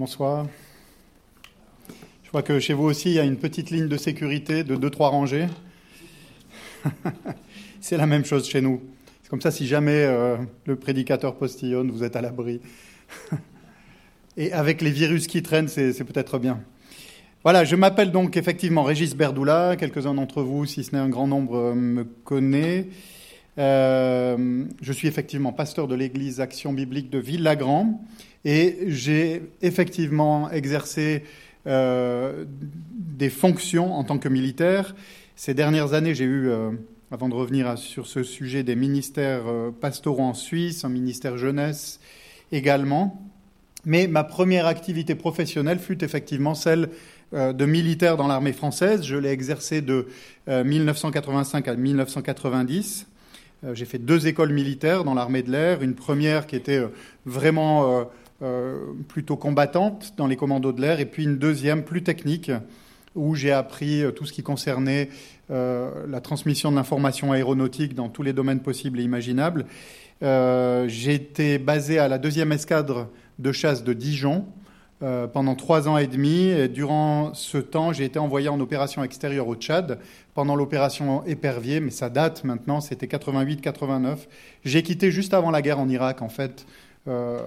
Bonsoir. Je vois que chez vous aussi, il y a une petite ligne de sécurité de 2-3 rangées. C'est la même chose chez nous. C'est comme ça, si jamais euh, le prédicateur postillonne, vous êtes à l'abri. Et avec les virus qui traînent, c'est peut-être bien. Voilà, je m'appelle donc effectivement Régis Berdoula. Quelques-uns d'entre vous, si ce n'est un grand nombre, euh, me connaissent. Euh, je suis effectivement pasteur de l'église Action biblique de Ville-Lagrand et j'ai effectivement exercé euh, des fonctions en tant que militaire. Ces dernières années, j'ai eu, euh, avant de revenir sur ce sujet, des ministères pastoraux en Suisse, un ministère jeunesse également. Mais ma première activité professionnelle fut effectivement celle de militaire dans l'armée française. Je l'ai exercée de 1985 à 1990. Euh, j'ai fait deux écoles militaires dans l'armée de l'air, une première qui était euh, vraiment euh, plutôt combattante dans les commandos de l'air, et puis une deuxième plus technique où j'ai appris tout ce qui concernait la transmission de l'information aéronautique dans tous les domaines possibles et imaginables. j'ai été basé à la deuxième escadre de chasse de Dijon, euh, pendant trois ans et demi. Et durant ce temps, j'ai été envoyé en opération extérieure au Tchad pendant l'opération Épervier, mais ça date maintenant, c'était 88-89. J'ai quitté juste avant la guerre en Irak, en fait. Euh,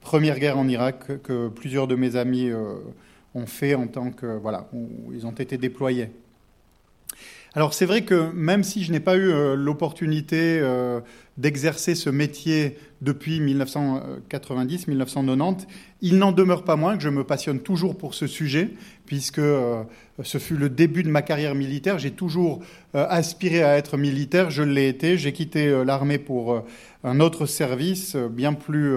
première guerre en Irak que plusieurs de mes amis euh, ont fait en tant que. Voilà, ils ont été déployés. Alors c'est vrai que même si je n'ai pas eu l'opportunité d'exercer ce métier depuis 1990-1990, il n'en demeure pas moins que je me passionne toujours pour ce sujet, puisque euh, ce fut le début de ma carrière militaire. J'ai toujours aspiré à être militaire, je l'ai été. J'ai quitté l'armée pour un autre service bien plus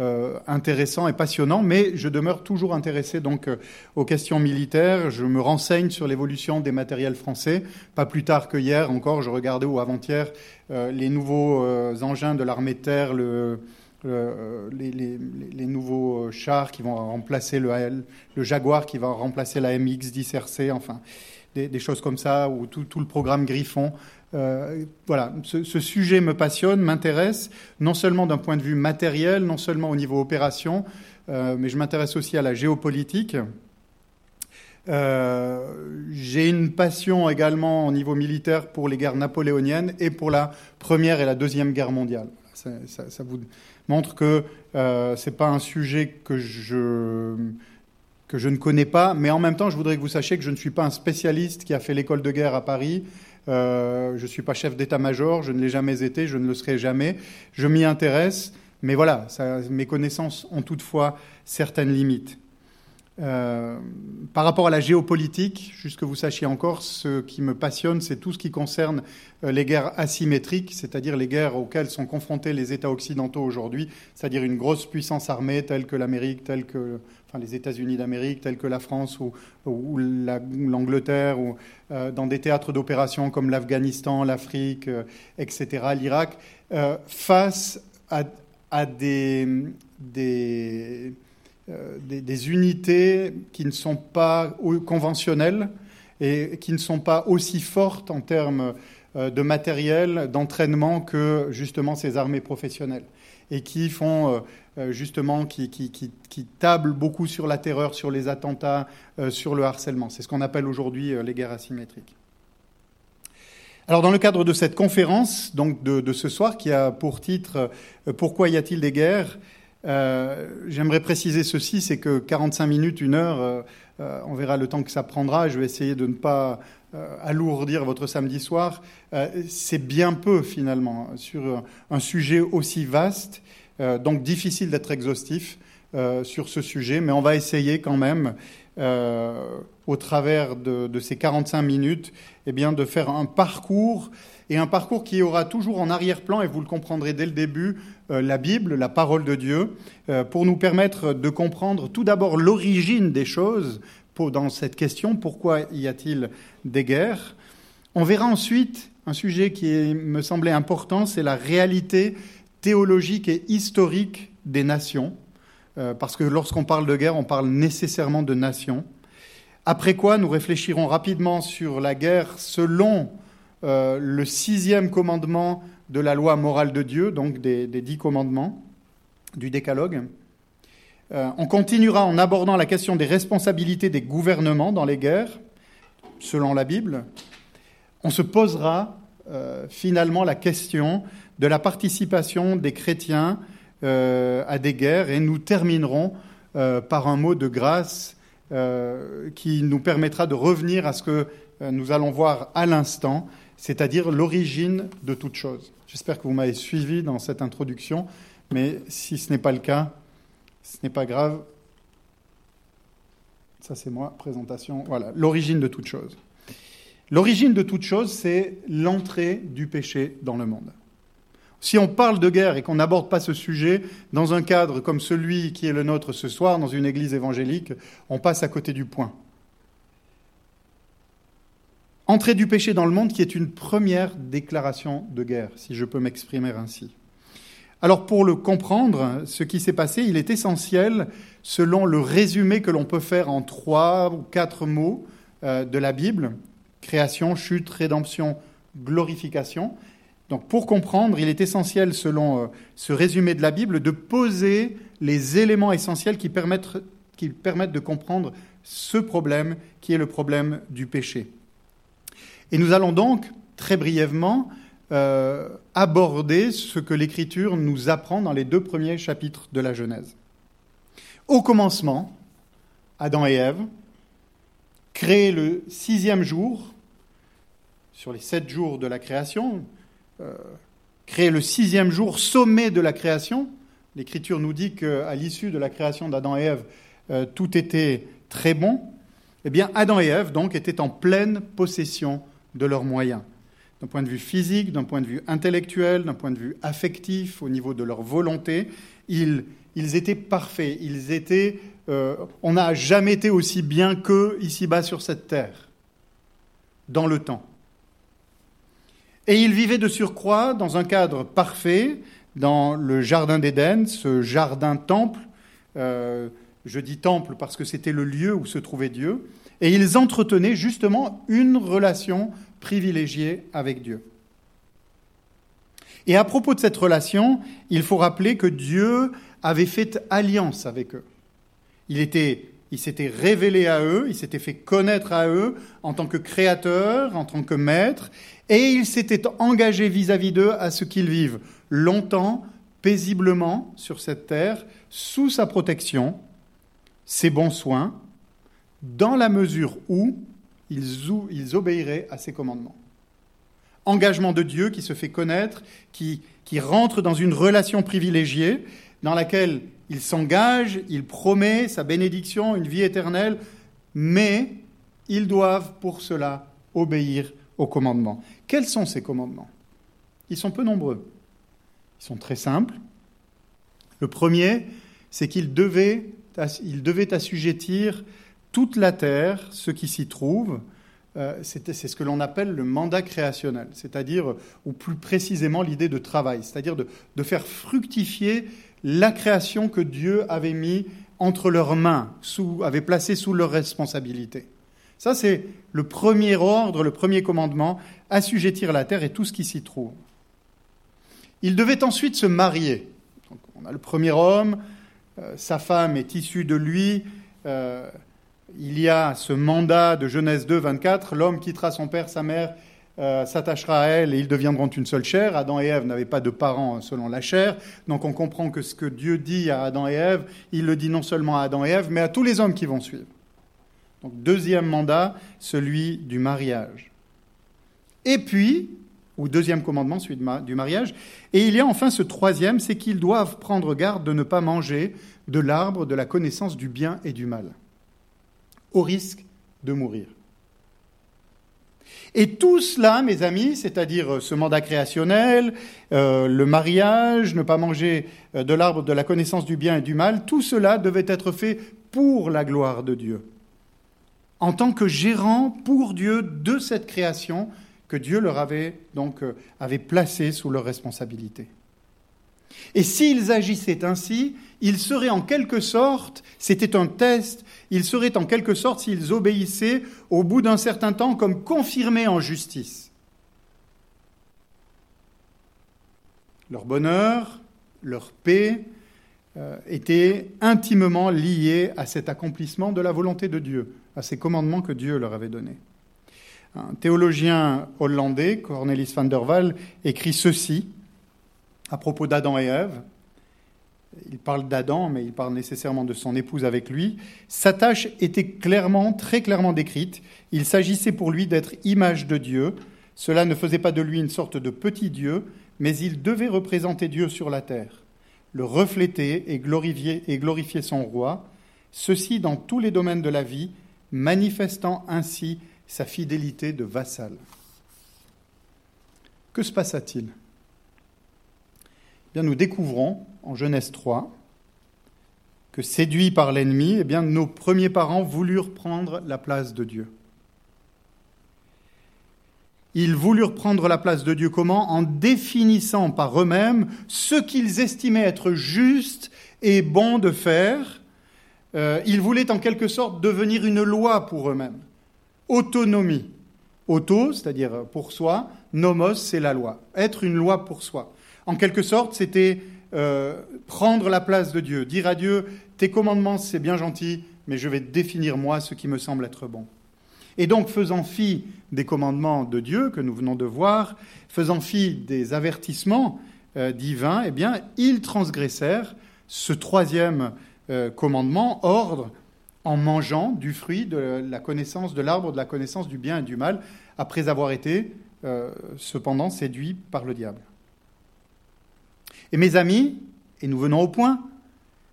euh, intéressant et passionnant, mais je demeure toujours intéressé donc euh, aux questions militaires. Je me renseigne sur l'évolution des matériels français. Pas plus tard que hier encore, je regardais ou avant-hier euh, les nouveaux engins de l'armée de terre, le, les, nouveaux chars qui vont remplacer le, Jaguar, qui va remplacer la MX-10 RC, enfin des, choses comme ça, ou tout le programme Griffon. Euh, voilà, ce, sujet me passionne, m'intéresse, non seulement d'un point de vue matériel, non seulement au niveau opération, euh, mais je m'intéresse aussi à la géopolitique. Euh, j'ai une passion également au niveau militaire pour les guerres napoléoniennes et pour la Première et la Deuxième Guerre mondiale. Ça, vous montre que ce n'est pas un sujet que je que je ne connais pas, mais en même temps, je voudrais que vous sachiez que je ne suis pas un spécialiste qui a fait l'école de guerre à Paris, euh, je ne suis pas chef d'état-major, je ne l'ai jamais été, je ne le serai jamais. Je m'y intéresse, mais voilà, mes connaissances ont toutefois certaines limites. Euh, par rapport à la géopolitique, juste que vous sachiez encore, ce qui me passionne, c'est tout ce qui concerne euh, les guerres asymétriques, c'est-à-dire les guerres auxquelles sont confrontés les États occidentaux aujourd'hui, c'est-à-dire une grosse puissance armée telle que l'Amérique, telle que les États-Unis d'Amérique, telle que la France ou, l'Angleterre, ou euh, dans des théâtres d'opération comme l'Afghanistan, l'Afrique, etc., l'Irak, face à, euh, des, unités qui ne sont pas conventionnelles et qui ne sont pas aussi fortes en termes euh, de matériel, d'entraînement que justement ces armées professionnelles et qui font euh, justement, qui, qui, tablent beaucoup sur la terreur, sur les attentats, sur le harcèlement. C'est ce qu'on appelle aujourd'hui les guerres asymétriques. Alors, dans le cadre de cette conférence, donc de, ce soir, qui a pour titre Pourquoi y a-t-il des guerres euh, j'aimerais préciser ceci, c'est que 45 minutes, une heure, euh, euh, on verra le temps que ça prendra. Je vais essayer de ne pas alourdir votre samedi soir. c'est bien peu finalement sur un sujet aussi vaste, donc difficile d'être exhaustif sur ce sujet, mais on va essayer quand même, au travers de, de, ces 45 minutes, eh bien, de faire un parcours et un parcours qui aura toujours en arrière-plan, et vous le comprendrez dès le début, euh, la Bible, la parole de Dieu, euh, pour nous permettre de comprendre tout d'abord l'origine des choses dans cette question, pourquoi y a-t-il des guerres On verra ensuite un sujet qui me semblait important, c'est la réalité théologique et historique des nations, euh, parce que lorsqu'on parle de guerre, on parle nécessairement de nations. Après quoi, nous réfléchirons rapidement sur la guerre selon le sixième commandement de la loi morale de Dieu, donc des, dix commandements, du décalogue. Euh, on continuera en abordant la question des responsabilités des gouvernements dans les guerres, selon la Bible. On se posera euh, finalement la question de la participation des chrétiens euh, à des guerres et nous terminerons par un mot de grâce qui nous permettra de revenir à ce que nous allons voir à l'instant, c'est-à-dire l'origine de toute chose. J'espère que vous m'avez suivi dans cette introduction, mais si ce n'est pas le cas, ce n'est pas grave. Ça, c'est moi, présentation. Voilà, l'origine de toute chose. L'origine de toute chose, c'est l'entrée du péché dans le monde. Si on parle de guerre et qu'on n'aborde pas ce sujet dans un cadre comme celui qui est le nôtre ce soir, dans une église évangélique, on passe à côté du point. Entrée du péché dans le monde qui est une première déclaration de guerre, si je peux m'exprimer ainsi. Alors pour le comprendre, ce qui s'est passé, il est essentiel, selon le résumé que l'on peut faire en trois ou quatre mots euh, de la Bible, création, chute, rédemption, glorification. Donc pour comprendre, il est essentiel, selon euh, ce résumé de la Bible, de poser les éléments essentiels qui permettent, qui permettent de comprendre ce problème qui est le problème du péché. Et nous allons donc, très brièvement, euh, aborder ce que l'Écriture nous apprend dans les deux premiers chapitres de la Genèse. Au commencement, Adam et Ève, créent le sixième jour, sur les sept jours de la création, euh, créent le sixième jour, sommet de la création. L'Écriture nous dit qu'à l'issue de la création d'Adam et Ève, euh, tout était très bon. Eh bien, Adam et Ève, donc, étaient en pleine possession de leurs moyens d'un point de vue physique, d'un point de vue intellectuel, d'un point de vue affectif, au niveau de leur volonté. Ils, étaient parfaits. Ils étaient, euh, on n'a jamais été aussi bien qu'eux ici-bas sur cette terre, dans le temps. Et ils vivaient de surcroît dans un cadre parfait, dans le jardin d'Éden, ce jardin-temple. Euh, je dis temple parce que c'était le lieu où se trouvait Dieu. Et ils entretenaient justement une relation privilégié avec Dieu. Et à propos de cette relation, il faut rappeler que Dieu avait fait alliance avec eux. Il, était, il s'était révélé à eux, il s'était fait connaître à eux en tant que créateur, en tant que maître, et il s'était engagé vis-à-vis d'eux à ce qu'ils vivent longtemps, paisiblement sur cette terre, sous sa protection, ses bons soins, dans la mesure où ils, obéiraient à ses commandements. Engagement de Dieu qui se fait connaître, qui, qui rentre dans une relation privilégiée dans laquelle il s'engage, il promet sa bénédiction, une vie éternelle, mais ils doivent pour cela obéir aux commandements. Quels sont ces commandements? Ils sont peu nombreux. Ils sont très simples. Le premier, c'est qu'ils devaient, ils devaient assujettir toute la terre, ce qui s'y trouve, euh, c'est ce que l'on appelle le mandat créationnel, c'est-à-dire, ou plus précisément l'idée de travail, c'est-à-dire de, faire fructifier la création que Dieu avait mis entre leurs mains, avait placée sous leur responsabilité. Ça, c'est le premier ordre, le premier commandement, assujettir la terre et tout ce qui s'y trouve. Il devait ensuite se marier. on a le premier homme, euh, sa femme est issue de lui, euh, il y a ce mandat de Genèse 2, 24, l'homme quittera son père, sa mère, euh, s'attachera à elle et ils deviendront une seule chair. Adam et Ève n'avaient pas de parents selon la chair. Donc on comprend que ce que Dieu dit à Adam et Ève, il le dit non seulement à Adam et Ève, mais à tous les hommes qui vont suivre. Donc deuxième mandat, celui du mariage. Et puis, ou deuxième commandement, celui du mariage. Et il y a enfin ce troisième, c'est qu'ils doivent prendre garde de ne pas manger de l'arbre de la connaissance du bien et du mal au risque de mourir. Et tout cela, mes amis, c'est-à-dire ce mandat créationnel, euh, le mariage, ne pas manger euh, de l'arbre de la connaissance du bien et du mal, tout cela devait être fait pour la gloire de Dieu, en tant que gérant pour Dieu de cette création que Dieu leur avait donc euh, avait placée sous leur responsabilité. Et s'ils agissaient ainsi, ils seraient en quelque sorte, c'était un test, ils seraient en quelque sorte, s'ils obéissaient, au bout d'un certain temps, comme confirmés en justice. Leur bonheur, leur paix, euh, était intimement lié à cet accomplissement de la volonté de Dieu, à ces commandements que Dieu leur avait donnés. Un théologien hollandais, Cornelis van der Waal, écrit ceci à propos d'Adam et Ève. Il parle d'Adam, mais il parle nécessairement de son épouse avec lui. Sa tâche était clairement, très clairement décrite. Il s'agissait pour lui d'être image de Dieu. Cela ne faisait pas de lui une sorte de petit Dieu, mais il devait représenter Dieu sur la terre, le refléter et glorifier, son roi, ceci dans tous les domaines de la vie, manifestant ainsi sa fidélité de vassal. Que se passa-t-il? Eh bien, Nous découvrons en Genèse 3 que séduits par l'ennemi, eh nos premiers parents voulurent prendre la place de Dieu. Ils voulurent prendre la place de Dieu comment? En définissant par eux-mêmes ce qu'ils estimaient être juste et bon de faire. Euh, ils voulaient en quelque sorte devenir une loi pour eux-mêmes. Autonomie. Auto, c'est-à-dire pour soi, nomos, c'est la loi. Être une loi pour soi. En quelque sorte, c'était euh, prendre la place de Dieu, dire à Dieu, tes commandements, c'est bien gentil, mais je vais définir moi ce qui me semble être bon. Et donc, faisant fi des commandements de Dieu que nous venons de voir, faisant fi des avertissements euh, divins, eh bien, ils transgressèrent ce troisième euh, commandement, ordre, en mangeant du fruit de la connaissance de l'arbre de la connaissance du bien et du mal, après avoir été cependant séduits par le diable. Et mes amis, et nous venons au point,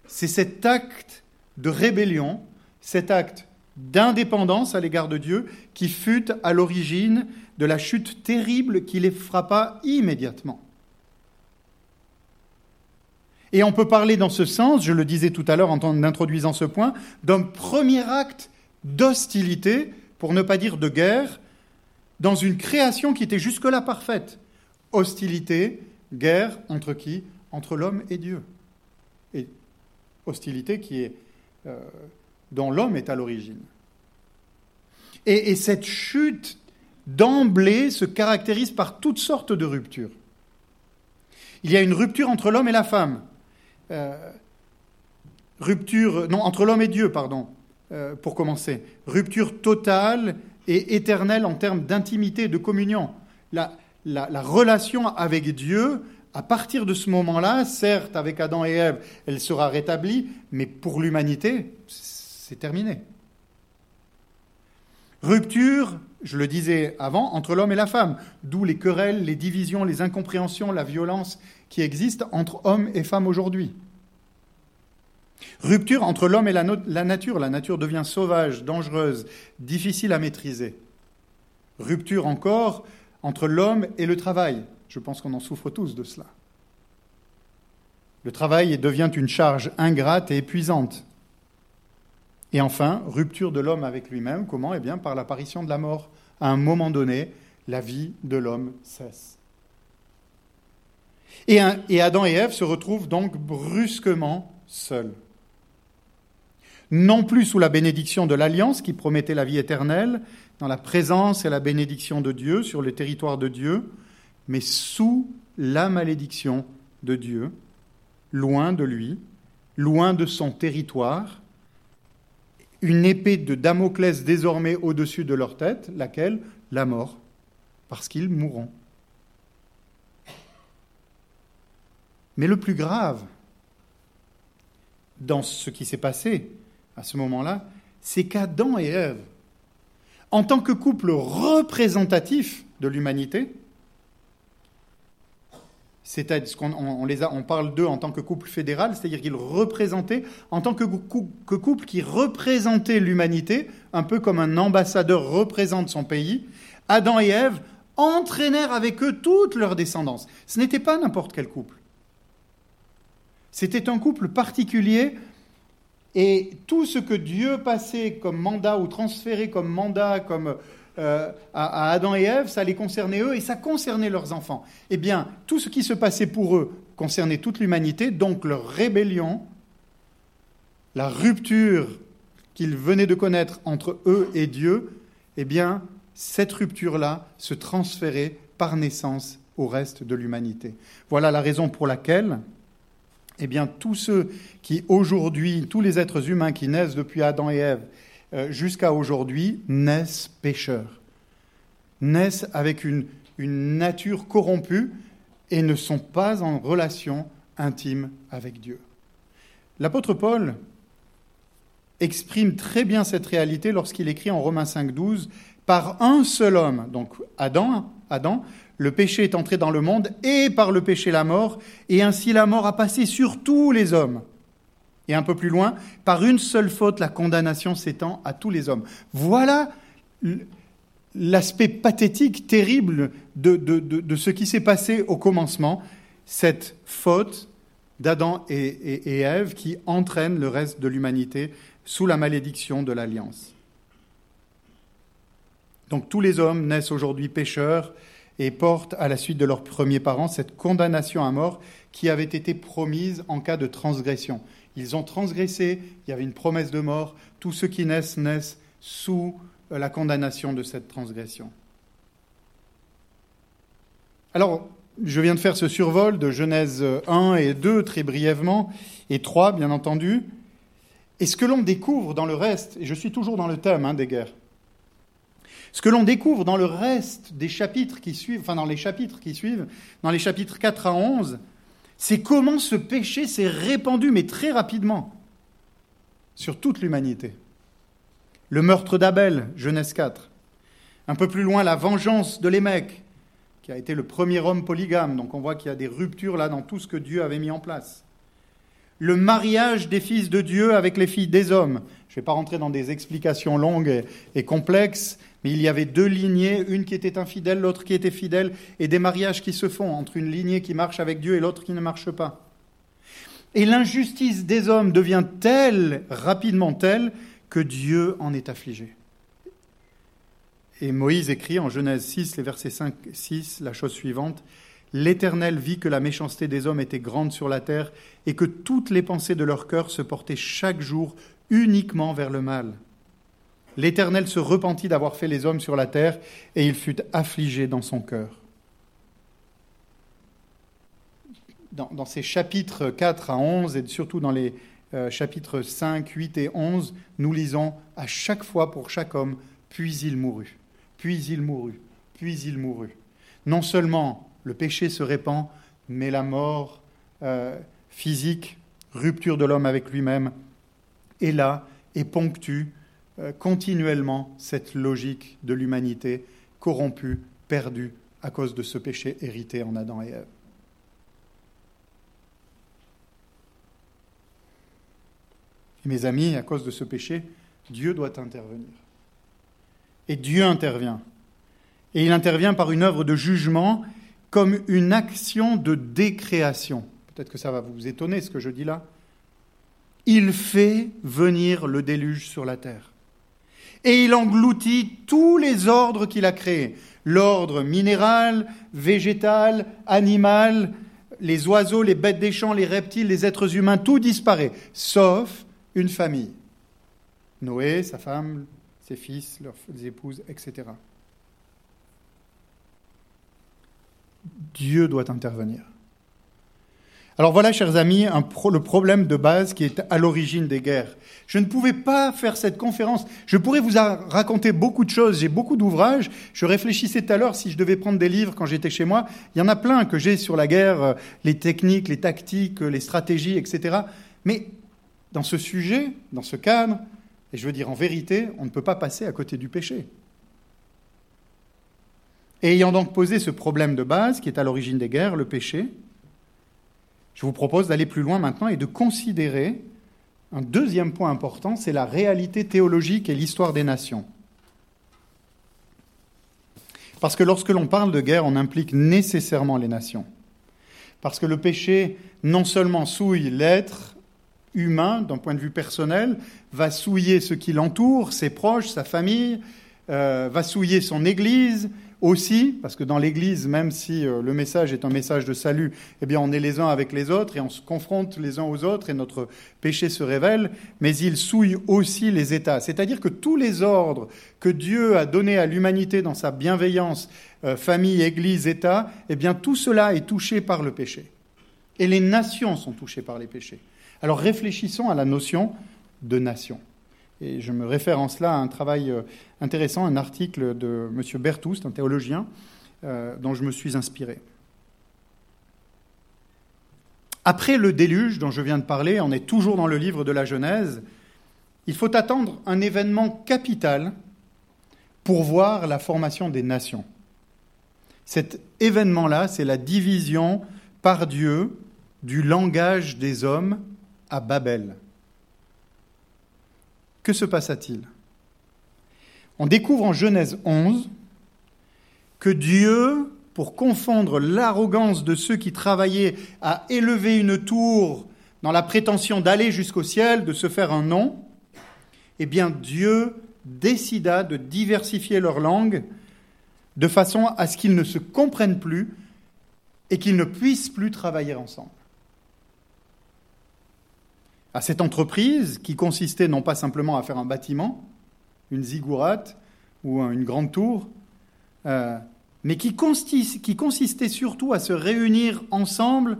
c'est cet acte de rébellion, cet acte d'indépendance à l'égard de Dieu qui fut à l'origine de la chute terrible qui les frappa immédiatement. Et on peut parler dans ce sens, je le disais tout à l'heure en introduisant ce point, d'un premier acte d'hostilité, pour ne pas dire de guerre, dans une création qui était jusque-là parfaite. Hostilité, guerre entre qui? Entre l'homme et Dieu. Et hostilité qui est euh, dont l'homme est à l'origine. Et, cette chute, d'emblée, se caractérise par toutes sortes de ruptures. Il y a une rupture entre l'homme et la femme. Euh, rupture, non, entre l'homme et Dieu, pardon, euh, pour commencer. Rupture totale et éternelle en termes d'intimité de communion. La, la, relation avec Dieu, à partir de ce moment-là, certes, avec Adam et Ève, elle sera rétablie, mais pour l'humanité, c'est terminé. Rupture, je le disais avant, entre l'homme et la femme, d'où les querelles, les divisions, les incompréhensions, la violence qui existent entre hommes et femmes aujourd'hui. Rupture entre l'homme et la, nature. La nature devient sauvage, dangereuse, difficile à maîtriser. Rupture encore entre l'homme et le travail. Je pense qu'on en souffre tous de cela. Le travail devient une charge ingrate et épuisante. Et enfin, rupture de l'homme avec lui-même. Comment? Eh bien, par l'apparition de la mort. À un moment donné, la vie de l'homme cesse. Et, Adam et Ève se retrouvent donc brusquement seuls. Non plus sous la bénédiction de l'alliance qui promettait la vie éternelle, dans la présence et la bénédiction de Dieu sur le territoire de Dieu, mais sous la malédiction de Dieu, loin de lui, loin de son territoire, une épée de Damoclès désormais au-dessus de leur tête, laquelle La mort, parce qu'ils mourront. Mais le plus grave dans ce qui s'est passé à ce moment-là, c'est qu'Adam et Ève, en tant que couple représentatif de l'humanité, c'est-à-dire qu'on on, parle d'eux en tant que couple fédéral, c'est-à-dire qu'ils représentaient, en tant que, que couple qui représentait l'humanité, un peu comme un ambassadeur représente son pays, Adam et Ève entraînèrent avec eux toute leur descendance. Ce n'était pas n'importe quel couple. C'était un couple particulier et tout ce que Dieu passait comme mandat ou transférait comme mandat, comme euh, à, Adam et Ève, ça les concernait eux et ça concernait leurs enfants. Eh bien, tout ce qui se passait pour eux concernait toute l'humanité, donc leur rébellion, la rupture qu'ils venaient de connaître entre eux et Dieu, eh bien, cette rupture-là se transférait par naissance au reste de l'humanité. Voilà la raison pour laquelle eh bien tous ceux qui aujourd'hui, tous les êtres humains qui naissent depuis Adam et Ève euh, jusqu'à aujourd'hui, naissent pécheurs, naissent avec une, une nature corrompue et ne sont pas en relation intime avec Dieu. L'apôtre Paul exprime très bien cette réalité lorsqu'il écrit en Romains 5.12, par un seul homme, donc Adam, Adam, le péché est entré dans le monde et par le péché la mort, et ainsi la mort a passé sur tous les hommes. Et un peu plus loin, par une seule faute, la condamnation s'étend à tous les hommes. Voilà l'aspect pathétique, terrible de, ce qui s'est passé au commencement, cette faute d'Adam et, et, Ève qui entraîne le reste de l'humanité sous la malédiction de l'alliance. Donc tous les hommes naissent aujourd'hui pécheurs et portent à la suite de leurs premiers parents cette condamnation à mort qui avait été promise en cas de transgression. Ils ont transgressé, il y avait une promesse de mort, tous ceux qui naissent naissent sous la condamnation de cette transgression. Alors, je viens de faire ce survol de Genèse 1 et 2 très brièvement, et 3 bien entendu. Et ce que l'on découvre dans le reste, et je suis toujours dans le thème hein, des guerres, ce que l'on découvre dans le reste des chapitres qui suivent, enfin dans les chapitres qui suivent, dans les chapitres 4 à 11, c'est comment ce péché s'est répandu, mais très rapidement, sur toute l'humanité. Le meurtre d'Abel, Genèse 4. Un peu plus loin, la vengeance de Lémec, qui a été le premier homme polygame. Donc on voit qu'il y a des ruptures là dans tout ce que Dieu avait mis en place. Le mariage des fils de Dieu avec les filles des hommes. Je ne vais pas rentrer dans des explications longues et, complexes, mais il y avait deux lignées, une qui était infidèle, l'autre qui était fidèle, et des mariages qui se font entre une lignée qui marche avec Dieu et l'autre qui ne marche pas. Et l'injustice des hommes devient telle, rapidement telle, que Dieu en est affligé. Et Moïse écrit en Genèse 6, les versets 5 6, la chose suivante L'Éternel vit que la méchanceté des hommes était grande sur la terre et que toutes les pensées de leur cœur se portaient chaque jour uniquement vers le mal. L'Éternel se repentit d'avoir fait les hommes sur la terre et il fut affligé dans son cœur. Dans, ces chapitres 4 à 11 et surtout dans les euh, chapitres 5, 8 et 11, nous lisons à chaque fois pour chaque homme, puis il mourut puis il mourut, puis il mourut. Non seulement le péché se répand, mais la mort euh, physique, rupture de l'homme avec lui-même, est là et ponctue continuellement cette logique de l'humanité corrompue, perdue à cause de ce péché hérité en Adam et Ève. Et mes amis, à cause de ce péché, Dieu doit intervenir. Et Dieu intervient. Et il intervient par une œuvre de jugement comme une action de décréation. Peut-être que ça va vous étonner ce que je dis là. Il fait venir le déluge sur la terre. Et il engloutit tous les ordres qu'il a créés. L'ordre minéral, végétal, animal, les oiseaux, les bêtes des champs, les reptiles, les êtres humains, tout disparaît, sauf une famille. Noé, sa femme, ses fils, leurs épouses, etc. Dieu doit intervenir. Alors voilà, chers amis, le problème de base qui est à l'origine des guerres. Je ne pouvais pas faire cette conférence. Je pourrais vous raconter beaucoup de choses. J'ai beaucoup d'ouvrages. Je réfléchissais tout à l'heure si je devais prendre des livres quand j'étais chez moi. Il y en a plein que j'ai sur la guerre, euh, les techniques, les tactiques, les stratégies, etc. Mais dans ce sujet, dans ce cadre, et je veux dire, en vérité, on ne peut pas passer à côté du péché. Et ayant donc posé ce problème de base qui est à l'origine des guerres, le péché, je vous propose d'aller plus loin maintenant et de considérer un deuxième point important, c'est la réalité théologique et l'histoire des nations. Parce que lorsque l'on parle de guerre, on implique nécessairement les nations. Parce que le péché non seulement souille l'être, humain, d'un point de vue personnel, va souiller ce qui l'entoure, ses proches, sa famille, euh, va souiller son Église aussi, parce que dans l'Église, même si euh, le message est un message de salut, eh bien on est les uns avec les autres et on se confronte les uns aux autres et notre péché se révèle, mais il souille aussi les États. C'est-à-dire que tous les ordres que Dieu a donnés à l'humanité dans sa bienveillance, euh, famille, Église, État, eh bien tout cela est touché par le péché. Et les nations sont touchées par les péchés. Alors réfléchissons à la notion de nation. Et je me réfère en cela à un travail euh, intéressant, un article de M. Berthoust, un théologien, euh, dont je me suis inspiré. Après le déluge dont je viens de parler, on est toujours dans le livre de la Genèse, il faut attendre un événement capital pour voir la formation des nations. Cet événement-là, c'est la division par Dieu du langage des hommes à Babel. Que se passa-t-il? On découvre en Genèse 11 que Dieu, pour confondre l'arrogance de ceux qui travaillaient à élever une tour dans la prétention d'aller jusqu'au ciel, de se faire un nom, eh bien Dieu décida de diversifier leur langue de façon à ce qu'ils ne se comprennent plus et qu'ils ne puissent plus travailler ensemble. À cette entreprise, qui consistait non pas simplement à faire un bâtiment, une ziggourate ou une grande tour, euh, mais qui, consistait surtout à se réunir ensemble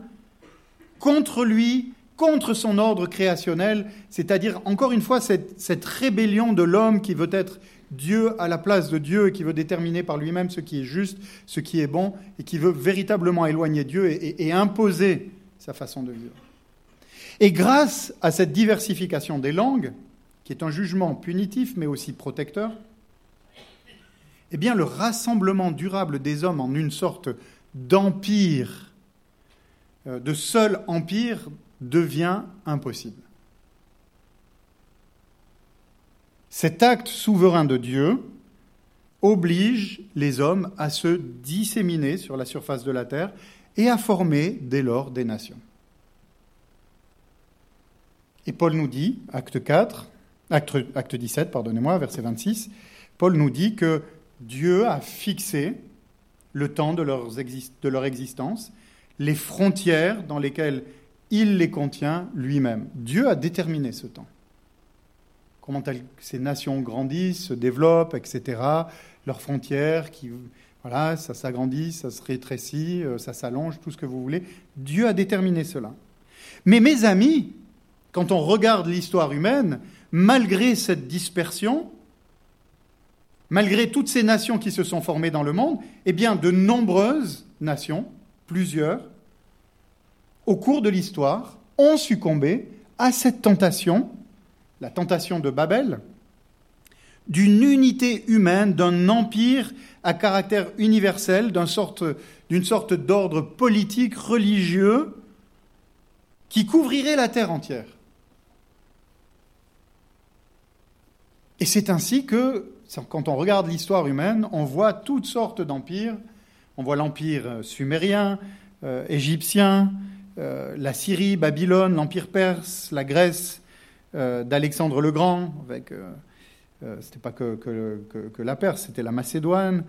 contre lui contre son ordre créationnel, c'est-à-dire, encore une fois, cette, rébellion de l'homme qui veut être Dieu à la place de Dieu et qui veut déterminer par lui-même ce qui est juste, ce qui est bon, et qui veut véritablement éloigner Dieu et, et imposer sa façon de vivre. Et grâce à cette diversification des langues, qui est un jugement punitif mais aussi protecteur, eh le rassemblement durable des hommes en une sorte d'empire, euh, de seul empire, devient impossible. Cet acte souverain de Dieu oblige les hommes à se disséminer sur la surface de la terre et à former dès lors des nations. Et Paul nous dit, acte 4, acte, acte 17, pardonnez-moi, verset 26, Paul nous dit que Dieu a fixé le temps de, de leur existence, les frontières dans lesquelles il les contient lui-même. Dieu a déterminé ce temps. Comment ces nations grandissent, se développent, etc. Leurs frontières, qui, voilà, ça s'agrandit, ça se rétrécit, euh, ça s'allonge, tout ce que vous voulez. Dieu a déterminé cela. Mais mes amis, quand on regarde l'histoire humaine, malgré cette dispersion, malgré toutes ces nations qui se sont formées dans le monde, eh bien, de nombreuses nations, plusieurs, au cours de l'histoire, ont succombé à cette tentation, la tentation de Babel, d'une unité humaine, d'un empire à caractère universel, d'une sorte, sorte d'ordre politique, religieux, qui couvrirait la terre entière. Et c'est ainsi que, quand on regarde l'histoire humaine, on voit toutes sortes d'empires. On voit l'empire sumérien, euh, égyptien, euh, la Syrie, Babylone, l'Empire perse, la Grèce euh, d'Alexandre le Grand, avec, euh, c'était pas que, la Perse, c'était la Macédoine.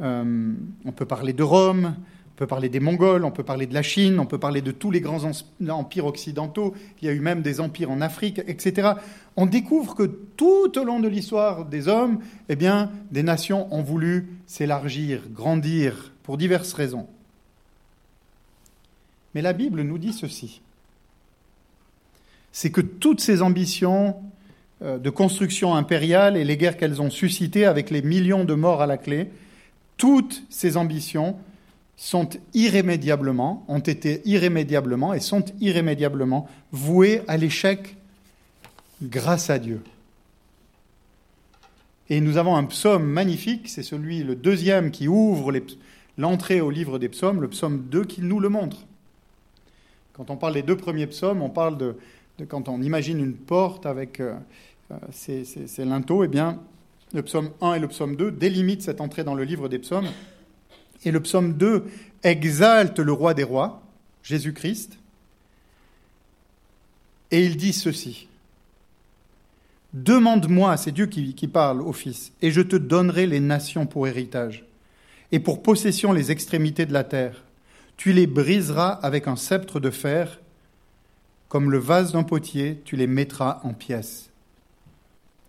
on peut parler de Rome, on peut parler des Mongols, on peut parler de la Chine, on peut parler de tous les grands empires occidentaux. Il y a eu même des empires en Afrique, etc. On découvre que tout au long de l'histoire des hommes, eh bien, des nations ont voulu s'élargir, grandir, pour diverses raisons. Mais la Bible nous dit ceci. C'est que toutes ces ambitions euh, de construction impériale et les guerres qu'elles ont suscitées avec les millions de morts à la clé, toutes ces ambitions sont irrémédiablement, ont été irrémédiablement et sont irrémédiablement vouées à l'échec grâce à Dieu. Et nous avons un psaume magnifique, c'est celui, le deuxième, qui ouvre l'entrée au livre des psaumes, le psaume 2, qui nous le montre. Quand on parle des deux premiers psaumes, on parle de, quand on imagine une porte avec euh, euh, ces, linteaux, eh bien, le psaume 1 et le psaume 2 délimitent cette entrée dans le livre des psaumes. Et le psaume 2 exalte le roi des rois, Jésus-Christ, et il dit ceci. Demande-moi, c'est Dieu qui, parle au Fils, et je te donnerai les nations pour héritage, et pour possession les extrémités de la terre. Tu les briseras avec un sceptre de fer, comme le vase d'un potier, tu les mettras en pièces.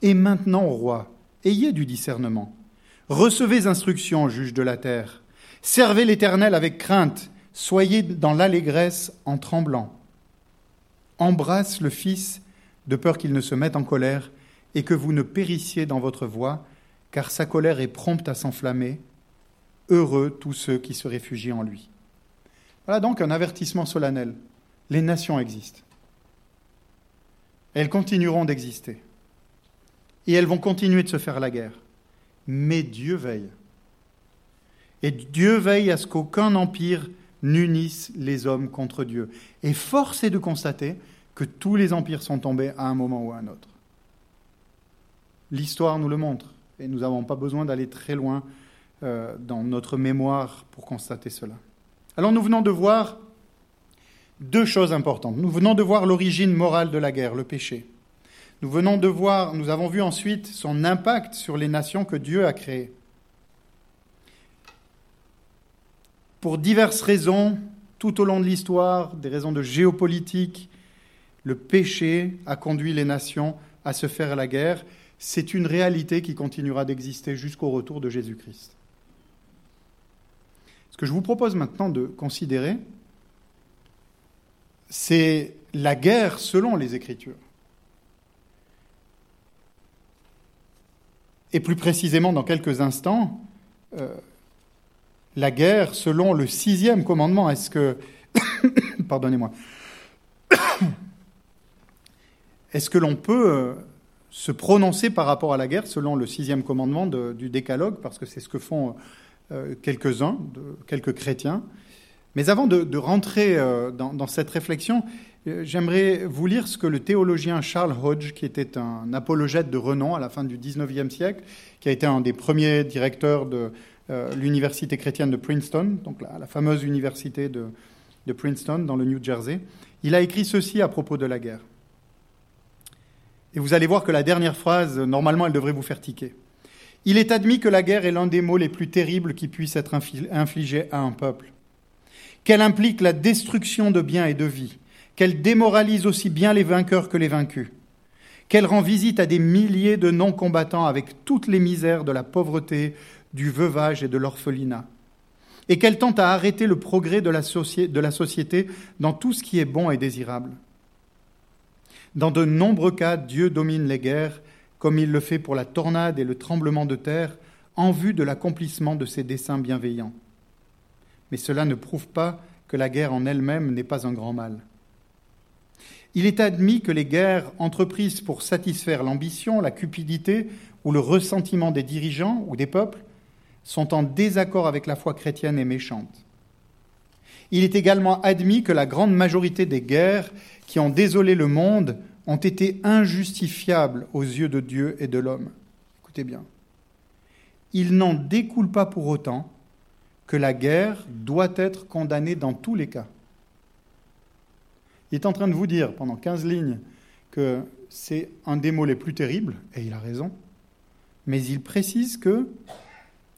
Et maintenant, roi, ayez du discernement. Recevez instruction, juge de la terre. Servez l'Éternel avec crainte, soyez dans l'allégresse en tremblant. Embrasse le Fils de peur qu'il ne se mette en colère et que vous ne périssiez dans votre voie, car sa colère est prompte à s'enflammer. Heureux tous ceux qui se réfugient en lui. Voilà donc un avertissement solennel. Les nations existent. Elles continueront d'exister. Et elles vont continuer de se faire la guerre. Mais Dieu veille. Et Dieu veille à ce qu'aucun empire n'unisse les hommes contre Dieu. Et force est de constater que tous les empires sont tombés à un moment ou à un autre. L'histoire nous le montre, et nous n'avons pas besoin d'aller très loin euh, dans notre mémoire pour constater cela. Alors nous venons de voir deux choses importantes. Nous venons de voir l'origine morale de la guerre, le péché. Nous venons de voir, nous avons vu ensuite son impact sur les nations que Dieu a créées. Pour diverses raisons, tout au long de l'histoire, des raisons de géopolitique, le péché a conduit les nations à se faire la guerre. C'est une réalité qui continuera d'exister jusqu'au retour de Jésus-Christ. Ce que je vous propose maintenant de considérer, c'est la guerre selon les Écritures. Et plus précisément, dans quelques instants, euh, la guerre selon le sixième commandement. Est-ce que... Pardonnez-moi. Est-ce que l'on peut euh, se prononcer par rapport à la guerre selon le sixième commandement du décalogue? Parce que c'est ce que font euh, quelques-uns, quelques chrétiens. Mais avant de, rentrer euh, dans, cette réflexion, j'aimerais vous lire ce que le théologien Charles Hodge, qui était un apologète de renom à la fin du XIXe siècle, qui a été un des premiers directeurs de l'université chrétienne de Princeton, donc la, fameuse université de, de Princeton dans le New Jersey, il a écrit ceci à propos de la guerre. Et vous allez voir que la dernière phrase, normalement, elle devrait vous faire tiquer. Il est admis que la guerre est l'un des maux les plus terribles qui puissent être infligés à un peuple qu'elle implique la destruction de biens et de vies, qu'elle démoralise aussi bien les vainqueurs que les vaincus, qu'elle rend visite à des milliers de non-combattants avec toutes les misères de la pauvreté, du veuvage et de l'orphelinat, et qu'elle tente à arrêter le progrès de la, société dans tout ce qui est bon et désirable. Dans de nombreux cas, Dieu domine les guerres, comme il le fait pour la tornade et le tremblement de terre, en vue de l'accomplissement de ses desseins bienveillants mais cela ne prouve pas que la guerre en elle-même n'est pas un grand mal. Il est admis que les guerres entreprises pour satisfaire l'ambition, la cupidité ou le ressentiment des dirigeants ou des peuples sont en désaccord avec la foi chrétienne et méchante. Il est également admis que la grande majorité des guerres qui ont désolé le monde ont été injustifiables aux yeux de Dieu et de l'homme. Écoutez bien. Il n'en découle pas pour autant que la guerre doit être condamnée dans tous les cas. Il est en train de vous dire pendant 15 lignes que c'est un des mots les plus terribles, et il a raison, mais il précise que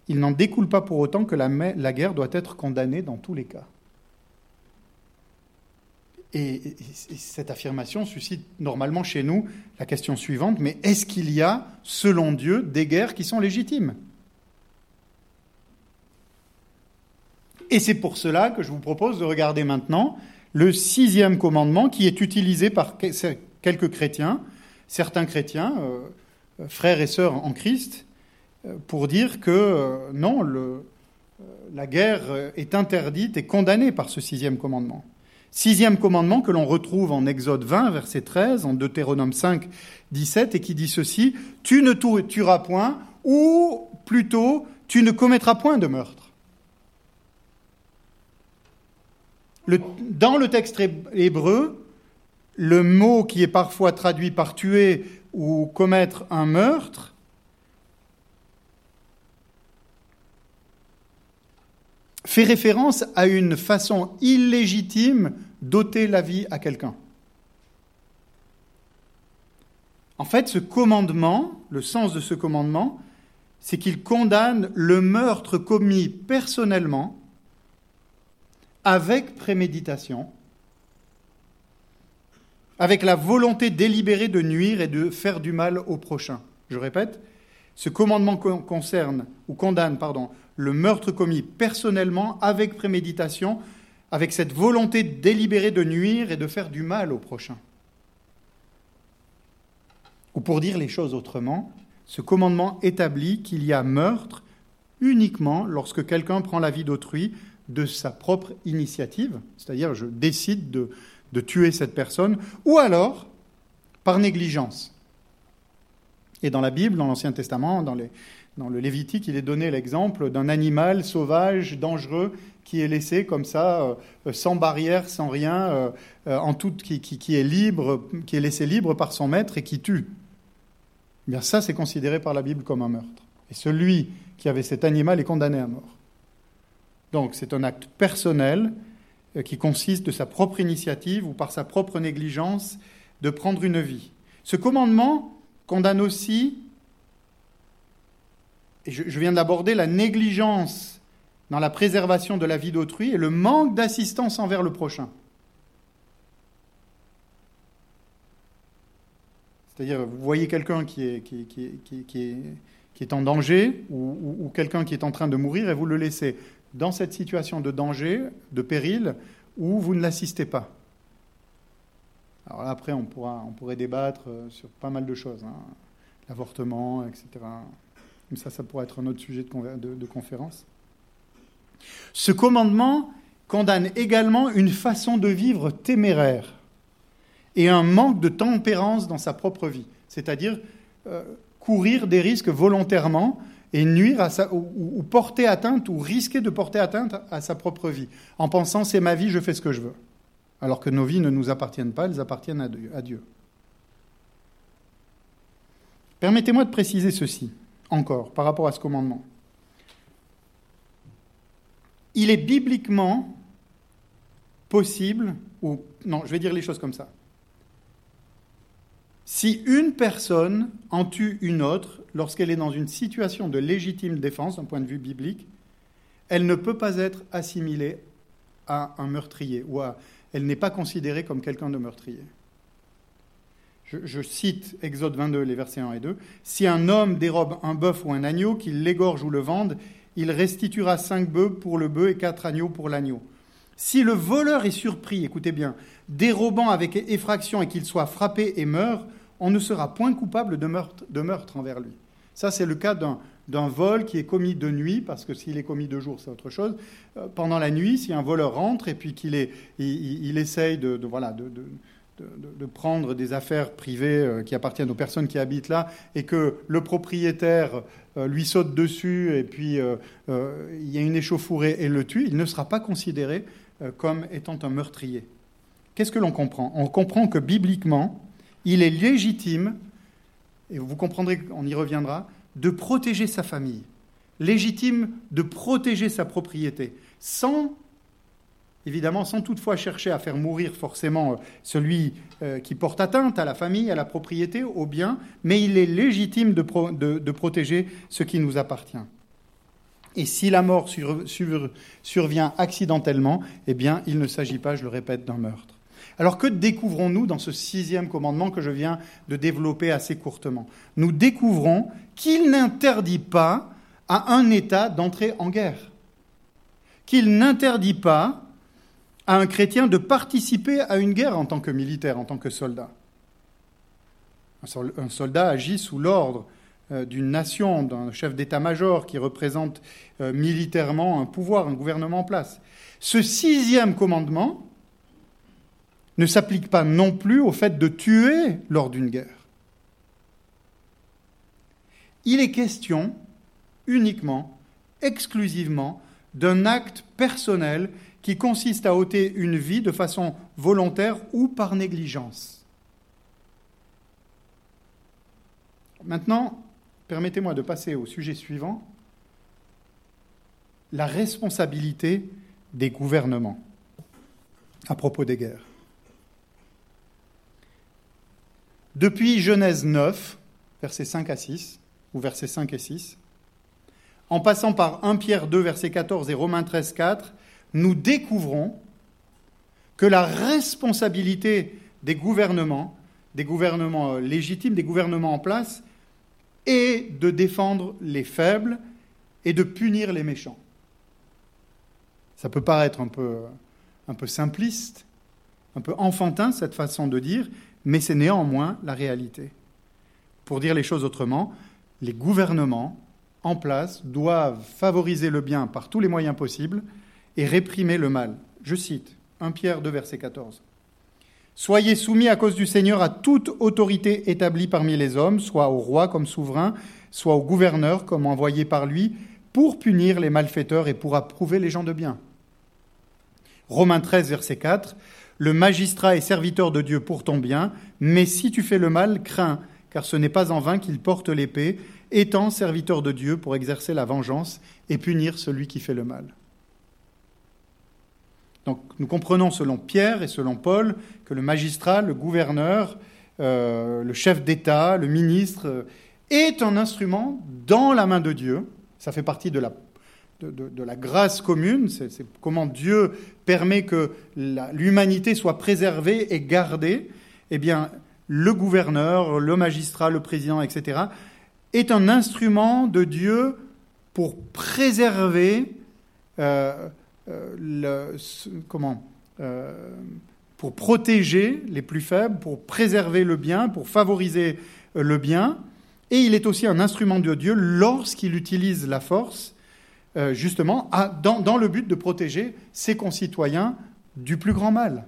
il n'en découle pas pour autant que la, guerre doit être condamnée dans tous les cas. et cette affirmation suscite normalement chez nous la question suivante, mais est-ce qu'il y a, selon Dieu, des guerres qui sont légitimes? Et c'est pour cela que je vous propose de regarder maintenant le sixième commandement qui est utilisé par quelques chrétiens, certains chrétiens, euh, frères et sœurs en Christ, pour dire que euh, non, la guerre est interdite et condamnée par ce sixième commandement. Sixième commandement que l'on retrouve en Exode 20, verset 13, en Deutéronome 5, 17, et qui dit ceci, Tu ne tueras point, ou plutôt, tu ne commettras point de meurtre. dans le texte hébreu, le mot qui est parfois traduit par tuer ou commettre un meurtre fait référence à une façon illégitime d'ôter la vie à quelqu'un. En fait, ce commandement, le sens de ce commandement, c'est qu'il condamne le meurtre commis personnellement avec préméditation, avec la volonté délibérée de nuire et de faire du mal au prochain. Je répète, ce commandement concerne ou condamne pardon, le meurtre commis personnellement avec préméditation, avec cette volonté délibérée de nuire et de faire du mal au prochain. Ou pour dire les choses autrement, ce commandement établit qu'il y a meurtre uniquement lorsque quelqu'un prend la vie d'autrui de sa propre initiative, c'est-à-dire je décide de, de, tuer cette personne, ou alors par négligence. Et dans la Bible, dans l'Ancien Testament, dans, les, dans le Lévitique, il est donné l'exemple d'un animal sauvage, dangereux, qui est laissé comme ça, euh, sans barrière, sans rien, euh, euh, en tout, qui, qui, est laissé libre par son maître et qui tue. Eh bien ça, c'est considéré par la Bible comme un meurtre. Et celui qui avait cet animal est condamné à mort. Donc c'est un acte personnel qui consiste de sa propre initiative ou par sa propre négligence de prendre une vie. Ce commandement condamne aussi, je viens d'aborder, la négligence dans la préservation de la vie d'autrui et le manque d'assistance envers le prochain. C'est-à-dire, vous voyez quelqu'un qui est, qui, qui, est, en danger ou, quelqu'un qui est en train de mourir et vous le laissez dans cette situation de danger, de péril, où vous ne l'assistez pas. Alors après, on, pourra, on pourrait débattre euh, sur pas mal de choses, hein. l'avortement, etc. Mais ça, ça pourrait être un autre sujet de, de conférence. Ce commandement condamne également une façon de vivre téméraire et un manque de tempérance dans sa propre vie, c'est-à-dire euh, courir des risques volontairement et nuire à sa, ou, porter atteinte ou risquer de porter atteinte à sa propre vie, en pensant c'est ma vie, je fais ce que je veux, alors que nos vies ne nous appartiennent pas, elles appartiennent à Dieu. Permettez-moi de préciser ceci, encore, par rapport à ce commandement. Il est bibliquement possible, ou non, je vais dire les choses comme ça. Si une personne en tue une autre lorsqu'elle est dans une situation de légitime défense d'un point de vue biblique, elle ne peut pas être assimilée à un meurtrier ou elle n'est pas considérée comme quelqu'un de meurtrier. Je, cite Exode 22, les versets 1 et 2. Si un homme dérobe un bœuf ou un agneau, qu'il l'égorge ou le vende, il restituera cinq bœufs pour le bœuf et quatre agneaux pour l'agneau. Si le voleur est surpris, écoutez bien, dérobant avec effraction et qu'il soit frappé et meurt, on ne sera point coupable de meurtre, de envers lui. Ça, c'est le cas d'un vol qui est commis de nuit, parce que s'il est commis de jour, c'est autre chose. Euh, pendant la nuit, si un voleur rentre et puis qu'il est, il, essaye de, voilà, de, de, prendre des affaires privées euh, qui appartiennent aux personnes qui habitent là, et que le propriétaire euh, lui saute dessus et puis il y a une échauffourée et le tue, il ne sera pas considéré comme étant un meurtrier. Qu'est-ce que l'on comprend? On comprend que bibliquement, il est légitime, et vous comprendrez qu'on y reviendra, de protéger sa famille, légitime de protéger sa propriété, sans, évidemment, sans toutefois chercher à faire mourir forcément euh, celui euh, qui porte atteinte à la famille, à la propriété, au bien, mais il est légitime de, de protéger ce qui nous appartient. Et si la mort survient accidentellement, eh bien, il ne s'agit pas, je le répète, d'un meurtre. Alors que découvrons-nous dans ce sixième commandement que je viens de développer assez courtement? Nous découvrons qu'il n'interdit pas à un État d'entrer en guerre, qu'il n'interdit pas à un chrétien de participer à une guerre en tant que militaire, en tant que soldat. Un soldat agit sous l'ordre euh, d'une nation, d'un chef d'état-major qui représente euh, militairement un pouvoir, un gouvernement en place. Ce sixième commandement ne s'applique pas non plus au fait de tuer lors d'une guerre. Il est question uniquement, exclusivement, d'un acte personnel qui consiste à ôter une vie de façon volontaire ou par négligence. Maintenant, permettez-moi de passer au sujet suivant, la responsabilité des gouvernements à propos des guerres. Depuis Genèse 9, versets 5 à 6, ou versets 5 et 6, en passant par 1 Pierre 2, verset 14 et Romains 13, 4, nous découvrons que la responsabilité des gouvernements, des gouvernements euh, légitimes, des gouvernements en place, est de défendre les faibles et de punir les méchants. Ça peut paraître un peu, un peu simpliste, un peu enfantin cette façon de dire, mais c'est néanmoins la réalité. Pour dire les choses autrement, les gouvernements en place doivent favoriser le bien par tous les moyens possibles et réprimer le mal. Je cite 1 Pierre 2, verset 14. Soyez soumis à cause du Seigneur à toute autorité établie parmi les hommes, soit au roi comme souverain, soit au gouverneur comme envoyé par lui, pour punir les malfaiteurs et pour approuver les gens de bien. Romains 13, verset 4. Le magistrat est serviteur de Dieu pour ton bien, mais si tu fais le mal, crains, car ce n'est pas en vain qu'il porte l'épée, étant serviteur de Dieu pour exercer la vengeance et punir celui qui fait le mal. Donc nous comprenons selon Pierre et selon Paul que le magistrat, le gouverneur, euh, le chef d'État, le ministre, euh, est un instrument dans la main de Dieu. Ça fait partie de la, grâce commune, c'est comment Dieu permet que l'humanité soit préservée et gardée. Eh bien, le gouverneur, le magistrat, le président, etc., est un instrument de Dieu pour préserver euh, le, comment, euh, pour protéger les plus faibles, pour préserver le bien, pour favoriser le bien. Et il est aussi un instrument de Dieu lorsqu'il utilise la force, justement, dans le but de protéger ses concitoyens du plus grand mal.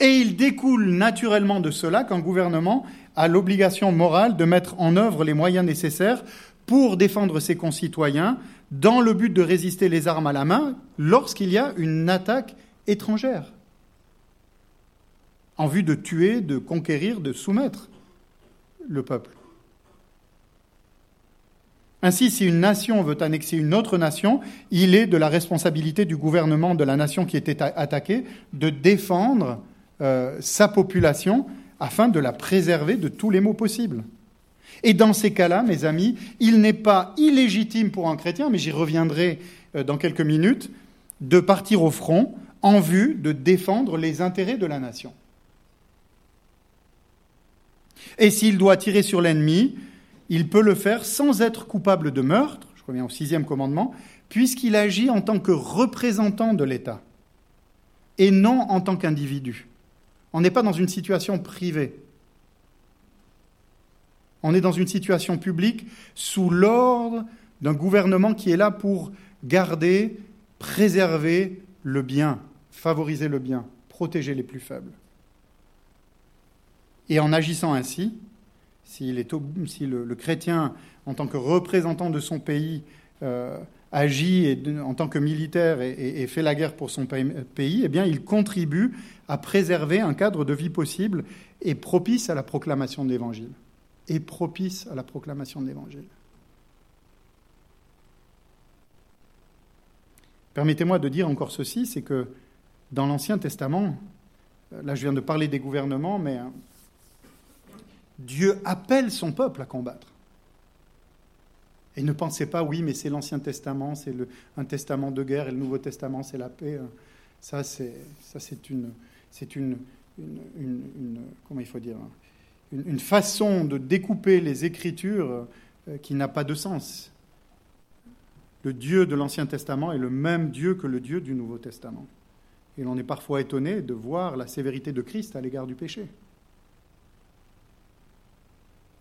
Et il découle naturellement de cela qu'un gouvernement a l'obligation morale de mettre en œuvre les moyens nécessaires pour défendre ses concitoyens dans le but de résister les armes à la main lorsqu'il y a une attaque étrangère, en vue de tuer, de conquérir, de soumettre le peuple. Ainsi, si une nation veut annexer une autre nation, il est de la responsabilité du gouvernement de la nation qui était attaquée de défendre euh, sa population afin de la préserver de tous les maux possibles. Et dans ces cas-là, mes amis, il n'est pas illégitime pour un chrétien, mais j'y reviendrai euh, dans quelques minutes, de partir au front en vue de défendre les intérêts de la nation. Et s'il doit tirer sur l'ennemi, il peut le faire sans être coupable de meurtre, je reviens au sixième commandement, puisqu'il agit en tant que représentant de l'État et non en tant qu'individu. On n'est pas dans une situation privée. On est dans une situation publique sous l'ordre d'un gouvernement qui est là pour garder, préserver le bien, favoriser le bien, protéger les plus faibles. Et en agissant ainsi, si le, chrétien, en tant que représentant de son pays, euh, agit en tant que militaire et, fait la guerre pour son pays, eh bien, il contribue à préserver un cadre de vie possible et propice à la proclamation de l'Évangile. Et propice à la proclamation de l'Évangile. Permettez-moi de dire encore ceci, c'est que dans l'Ancien Testament, là je viens de parler des gouvernements, mais hein, Dieu appelle son peuple à combattre. Et ne pensez pas, oui, mais c'est l'Ancien Testament, c'est un testament de guerre, et le Nouveau Testament, c'est la paix. Ça, c'est, ça, c'est une, c'est une, une, comment il faut dire, une, façon de découper les Écritures euh, qui n'a pas de sens. Le Dieu de l'Ancien Testament est le même Dieu que le Dieu du Nouveau Testament. Et l'on est parfois étonné de voir la sévérité de Christ à l'égard du péché.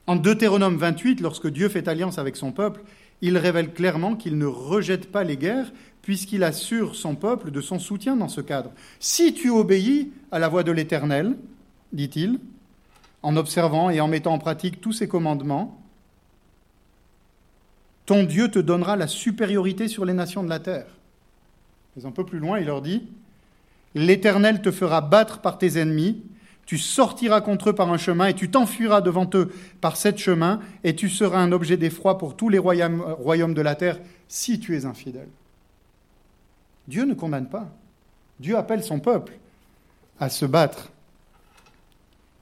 En Deutéronome 28, lorsque Dieu fait alliance avec son peuple, il révèle clairement qu'il ne rejette pas les guerres, puisqu'il assure son peuple de son soutien dans ce cadre. Si tu obéis à la voix de l'Éternel, dit-il, en observant et en mettant en pratique tous ses commandements, ton Dieu te donnera la supériorité sur les nations de la terre. Mais un peu plus loin, il leur dit, L'Éternel te fera battre par tes ennemis, tu sortiras contre eux par un chemin et tu t'enfuiras devant eux par sept chemins et tu seras un objet d'effroi pour tous les royaumes, royaumes de la terre si tu es infidèle. Dieu ne condamne pas. Dieu appelle son peuple à se battre.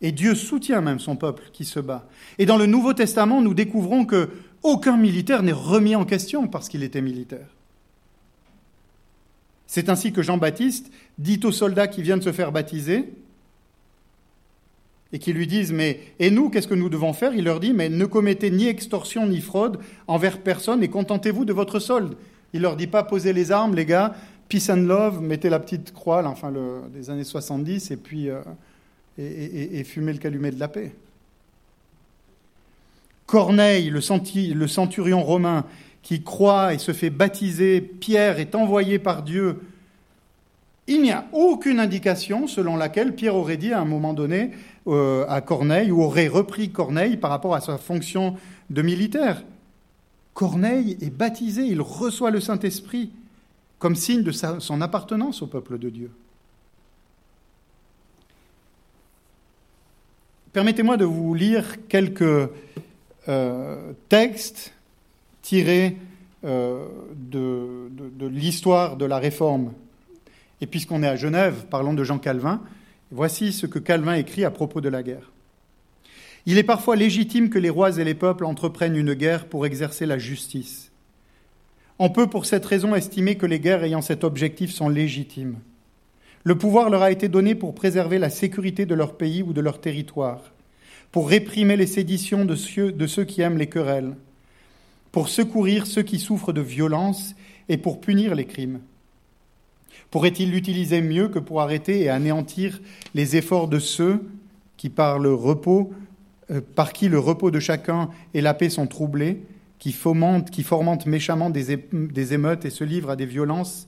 Et Dieu soutient même son peuple qui se bat. Et dans le Nouveau Testament, nous découvrons que aucun militaire n'est remis en question parce qu'il était militaire. C'est ainsi que Jean-Baptiste dit aux soldats qui viennent se faire baptiser et qui lui disent Mais et nous, qu'est-ce que nous devons faire? Il leur dit Mais ne commettez ni extorsion ni fraude envers personne et contentez-vous de votre solde. Il leur dit pas posez les armes, les gars, peace and love, mettez la petite croix, enfin, des années 70, et puis euh, et, fumez le calumet de la paix. Corneille, le, le centurion romain, qui croit et se fait baptiser, Pierre est envoyé par Dieu. Il n'y a aucune indication selon laquelle Pierre aurait dit à un moment donné euh, à Corneille, ou aurait repris Corneille par rapport à sa fonction de militaire. Corneille est baptisé, il reçoit le Saint-Esprit comme signe de son appartenance au peuple de Dieu. Permettez-moi de vous lire quelques euh, textes tirés euh, de, de l'histoire de la Réforme. Et puisqu'on est à Genève, parlons de Jean Calvin. Voici ce que Calvin écrit à propos de la guerre. Il est parfois légitime que les rois et les peuples entreprennent une guerre pour exercer la justice. On peut pour cette raison estimer que les guerres ayant cet objectif sont légitimes. Le pouvoir leur a été donné pour préserver la sécurité de leur pays ou de leur territoire, pour réprimer les séditions de ceux, qui aiment les querelles, pour secourir ceux qui souffrent de violence et pour punir les crimes. Pourrait-il l'utiliser mieux que pour arrêter et anéantir les efforts de ceux qui, par le repos, euh, par qui le repos de chacun et la paix sont troublés, qui fomentent méchamment des, émeutes et se livrent à des violences,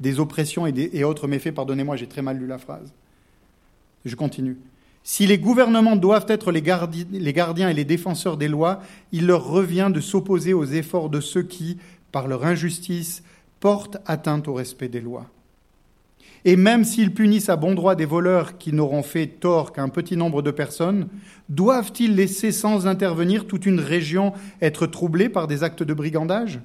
des oppressions et, autres méfaits Pardonnez-moi, j'ai très mal lu la phrase. Je continue. Si les gouvernements doivent être les, gardiens et les défenseurs des lois, il leur revient de s'opposer aux efforts de ceux qui, par leur injustice, portent atteinte au respect des lois. Et même s'ils punissent à bon droit des voleurs qui n'auront fait tort qu'un petit nombre de personnes, doivent-ils laisser sans intervenir toute une région être troublée par des actes de brigandage?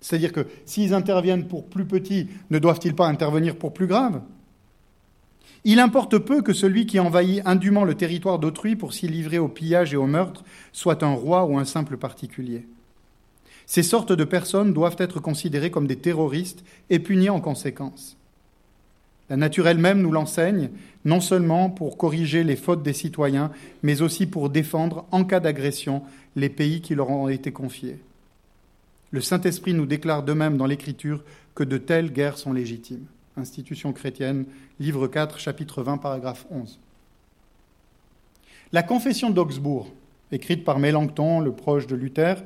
C'est-à-dire que s'ils interviennent pour plus petits, ne doivent-ils pas intervenir pour plus graves Il importe peu que celui qui envahit indûment le territoire d'autrui pour s'y livrer au pillage et au meurtre soit un roi ou un simple particulier. Ces sortes de personnes doivent être considérées comme des terroristes et punies en conséquence. La nature elle-même nous l'enseigne, non seulement pour corriger les fautes des citoyens, mais aussi pour défendre, en cas d'agression, les pays qui leur ont été confiés. Le Saint-Esprit nous déclare de même dans l'Écriture que de telles guerres sont légitimes. Institution chrétienne, livre 4, chapitre 20, paragraphe 11. La confession d'Augsbourg, écrite par Mélenchon, le proche de Luther,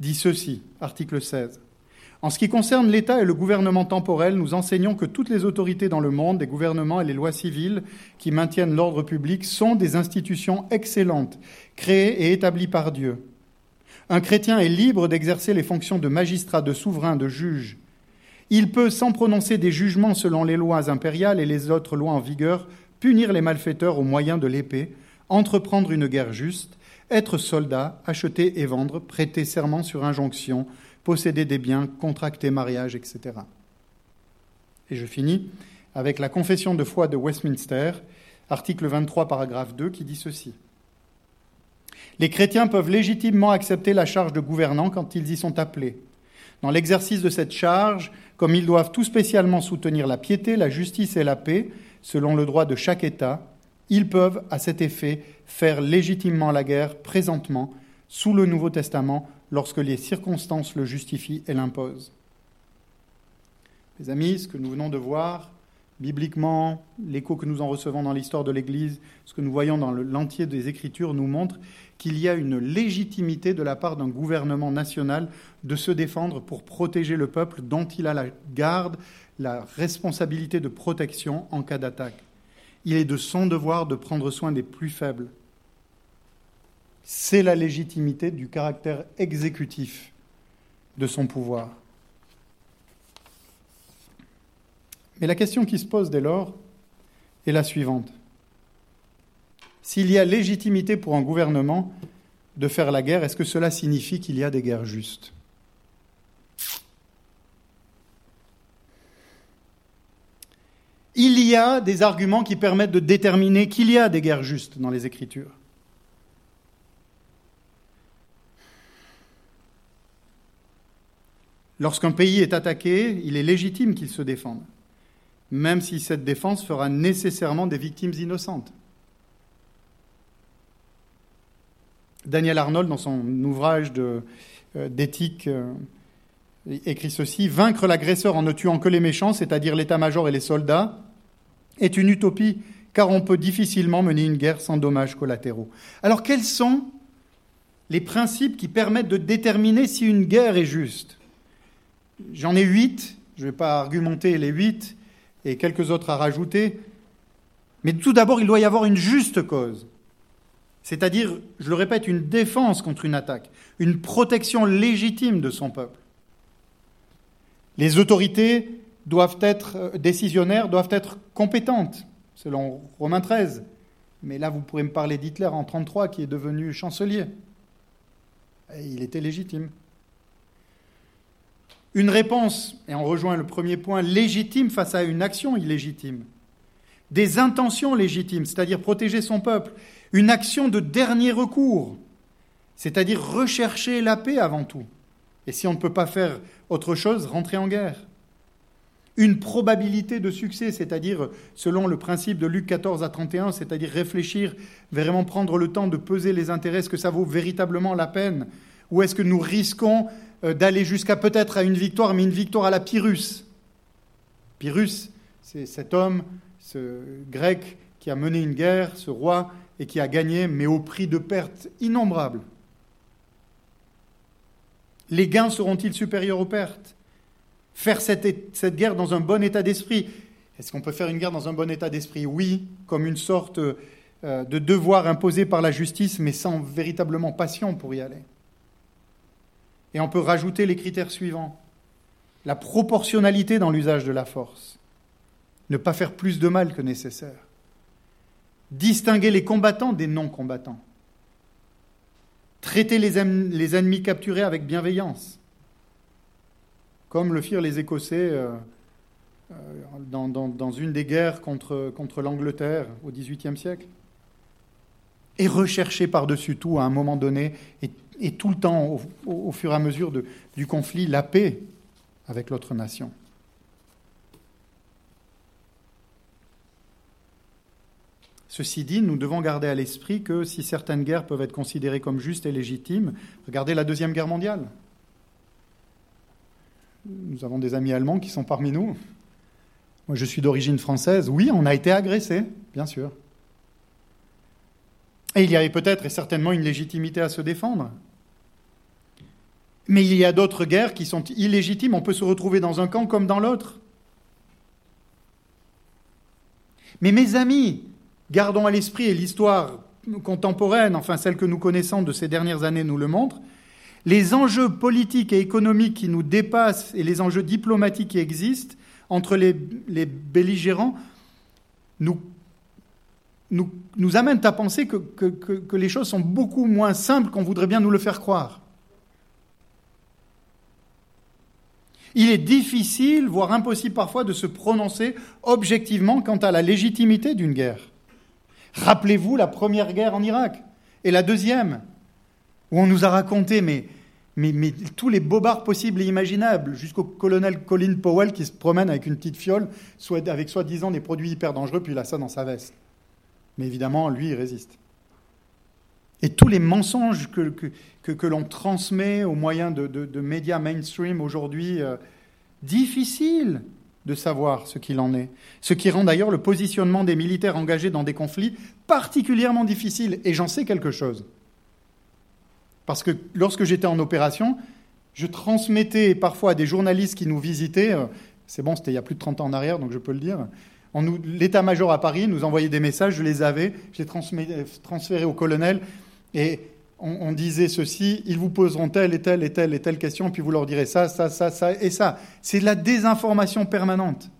dit ceci, article 16. En ce qui concerne l'État et le gouvernement temporel, nous enseignons que toutes les autorités dans le monde, les gouvernements et les lois civiles qui maintiennent l'ordre public sont des institutions excellentes, créées et établies par Dieu. Un chrétien est libre d'exercer les fonctions de magistrat, de souverain, de juge. Il peut, sans prononcer des jugements selon les lois impériales et les autres lois en vigueur, punir les malfaiteurs au moyen de l'épée, entreprendre une guerre juste, être soldat, acheter et vendre, prêter serment sur injonction, posséder des biens, contracter mariage, etc. Et je finis avec la confession de foi de Westminster, article 23, paragraphe 2, qui dit ceci. Les chrétiens peuvent légitimement accepter la charge de gouvernant quand ils y sont appelés. Dans l'exercice de cette charge, comme ils doivent tout spécialement soutenir la piété, la justice et la paix, selon le droit de chaque État, ils peuvent, à cet effet, faire légitimement la guerre présentement, sous le Nouveau Testament, lorsque les circonstances le justifient et l'imposent. Mes amis, ce que nous venons de voir, bibliquement, l'écho que nous en recevons dans l'histoire de l'Église, ce que nous voyons dans l'entier des Écritures nous montre qu'il y a une légitimité de la part d'un gouvernement national de se défendre pour protéger le peuple dont il a la garde, la responsabilité de protection en cas d'attaque. Il est de son devoir de prendre soin des plus faibles, c'est la légitimité du caractère exécutif de son pouvoir. Mais la question qui se pose dès lors est la suivante. S'il y a légitimité pour un gouvernement de faire la guerre, est-ce que cela signifie qu'il y a des guerres justes? Il y a des arguments qui permettent de déterminer qu'il y a des guerres justes dans les Écritures. Lorsqu'un pays est attaqué, il est légitime qu'il se défende, même si cette défense fera nécessairement des victimes innocentes. Daniel Arnold, dans son ouvrage euh, d'éthique, euh, écrit ceci, Vaincre l'agresseur en ne tuant que les méchants, c'est-à-dire l'état-major et les soldats, est une utopie, car on peut difficilement mener une guerre sans dommages collatéraux. Alors quels sont les principes qui permettent de déterminer si une guerre est juste? J'en ai huit, je ne vais pas argumenter les huit et quelques autres à rajouter, mais tout d'abord, il doit y avoir une juste cause. C'est-à-dire, je le répète, une défense contre une attaque, une protection légitime de son peuple. Les autorités doivent être euh, décisionnaires, doivent être compétentes, selon Romains 13. Mais là, vous pourrez me parler d'Hitler en 1933, qui est devenu chancelier. Il était légitime. Une réponse, et on rejoint le premier point, légitime face à une action illégitime. Des intentions légitimes, c'est-à-dire protéger son peuple. Une action de dernier recours, c'est-à-dire rechercher la paix avant tout. Et si on ne peut pas faire autre chose, rentrer en guerre. Une probabilité de succès, c'est-à-dire selon le principe de Luc 14 à 31, c'est-à-dire réfléchir, vraiment prendre le temps de peser les intérêts, est-ce que ça vaut véritablement la peine Ou est-ce que nous risquons euh, d'aller jusqu'à peut-être à une victoire, mais une victoire à la Pyrrhus? Pyrrhus, c'est cet homme, ce grec qui a mené une guerre, ce roi, et qui a gagné, mais au prix de pertes innombrables. Les gains seront-ils supérieurs aux pertes? Faire cette, cette, guerre dans un bon état d'esprit. Est-ce qu'on peut faire une guerre dans un bon état d'esprit? Oui, comme une sorte euh, de devoir imposé par la justice, mais sans véritablement passion pour y aller. Et on peut rajouter les critères suivants. La proportionnalité dans l'usage de la force. Ne pas faire plus de mal que nécessaire. Distinguer les combattants des non-combattants. Traiter les, ennemis capturés avec bienveillance, comme le firent les Écossais euh, euh, dans, une des guerres contre, contre l'Angleterre au XVIIIe siècle. Et rechercher par-dessus tout, à un moment donné, et, tout le temps, au, fur et à mesure du conflit, la paix avec l'autre nation. Ceci dit, nous devons garder à l'esprit que si certaines guerres peuvent être considérées comme justes et légitimes, regardez la Deuxième Guerre mondiale. Nous avons des amis allemands qui sont parmi nous. Moi, je suis d'origine française. Oui, on a été agressé, bien sûr. Et il y avait peut-être et certainement une légitimité à se défendre. Mais il y a d'autres guerres qui sont illégitimes. On peut se retrouver dans un camp comme dans l'autre. Mais mes amis, Gardons à l'esprit, et l'histoire contemporaine, enfin celle que nous connaissons de ces dernières années nous le montre, les enjeux politiques et économiques qui nous dépassent et les enjeux diplomatiques qui existent entre les, belligérants nous, nous, amènent à penser que les choses sont beaucoup moins simples qu'on voudrait bien nous le faire croire. Il est difficile, voire impossible parfois, de se prononcer objectivement quant à la légitimité d'une guerre. Rappelez-vous la première guerre en Irak et la deuxième, où on nous a raconté tous les bobards possibles et imaginables, jusqu'au colonel Colin Powell qui se promène avec une petite fiole, avec soi-disant des produits hyper dangereux, puis il a ça dans sa veste. Mais évidemment, lui, il résiste. Et tous les mensonges que, que, que, l'on transmet au moyen de, de, médias mainstream aujourd'hui, euh, difficiles de savoir ce qu'il en est. Ce qui rend d'ailleurs le positionnement des militaires engagés dans des conflits particulièrement difficile. Et j'en sais quelque chose. Parce que lorsque j'étais en opération, je transmettais parfois à des journalistes qui nous visitaient, euh, c'est bon, c'était il y a plus de 30 ans en arrière, donc je peux le dire, l'état-major à Paris nous envoyait des messages, je les avais, je les transférés au colonel, et on, disait ceci, ils vous poseront telle et telle et telle et telle question, puis vous leur direz ça, ça, ça, ça et ça. C'est de la désinformation permanente.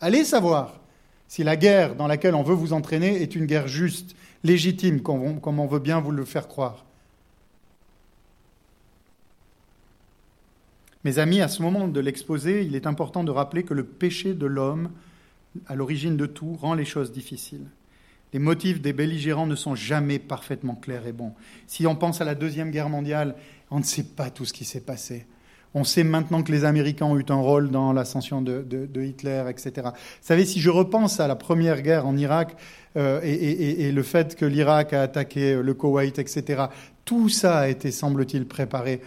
Allez savoir si la guerre dans laquelle on veut vous entraîner est une guerre juste, légitime, comme on veut bien vous le faire croire. Mes amis, à ce moment de l'exposé, il est important de rappeler que le péché de l'homme, à l'origine de tout, rend les choses difficiles. Les motifs des belligérants ne sont jamais parfaitement clairs et bons. Si on pense à la Deuxième Guerre mondiale, on ne sait pas tout ce qui s'est passé. On sait maintenant que les Américains ont eu un rôle dans l'ascension de, Hitler, etc. Vous savez, si je repense à la Première Guerre en Irak euh, et, le fait que l'Irak a attaqué le Koweït, etc., tout ça a été, semble-t-il, préparé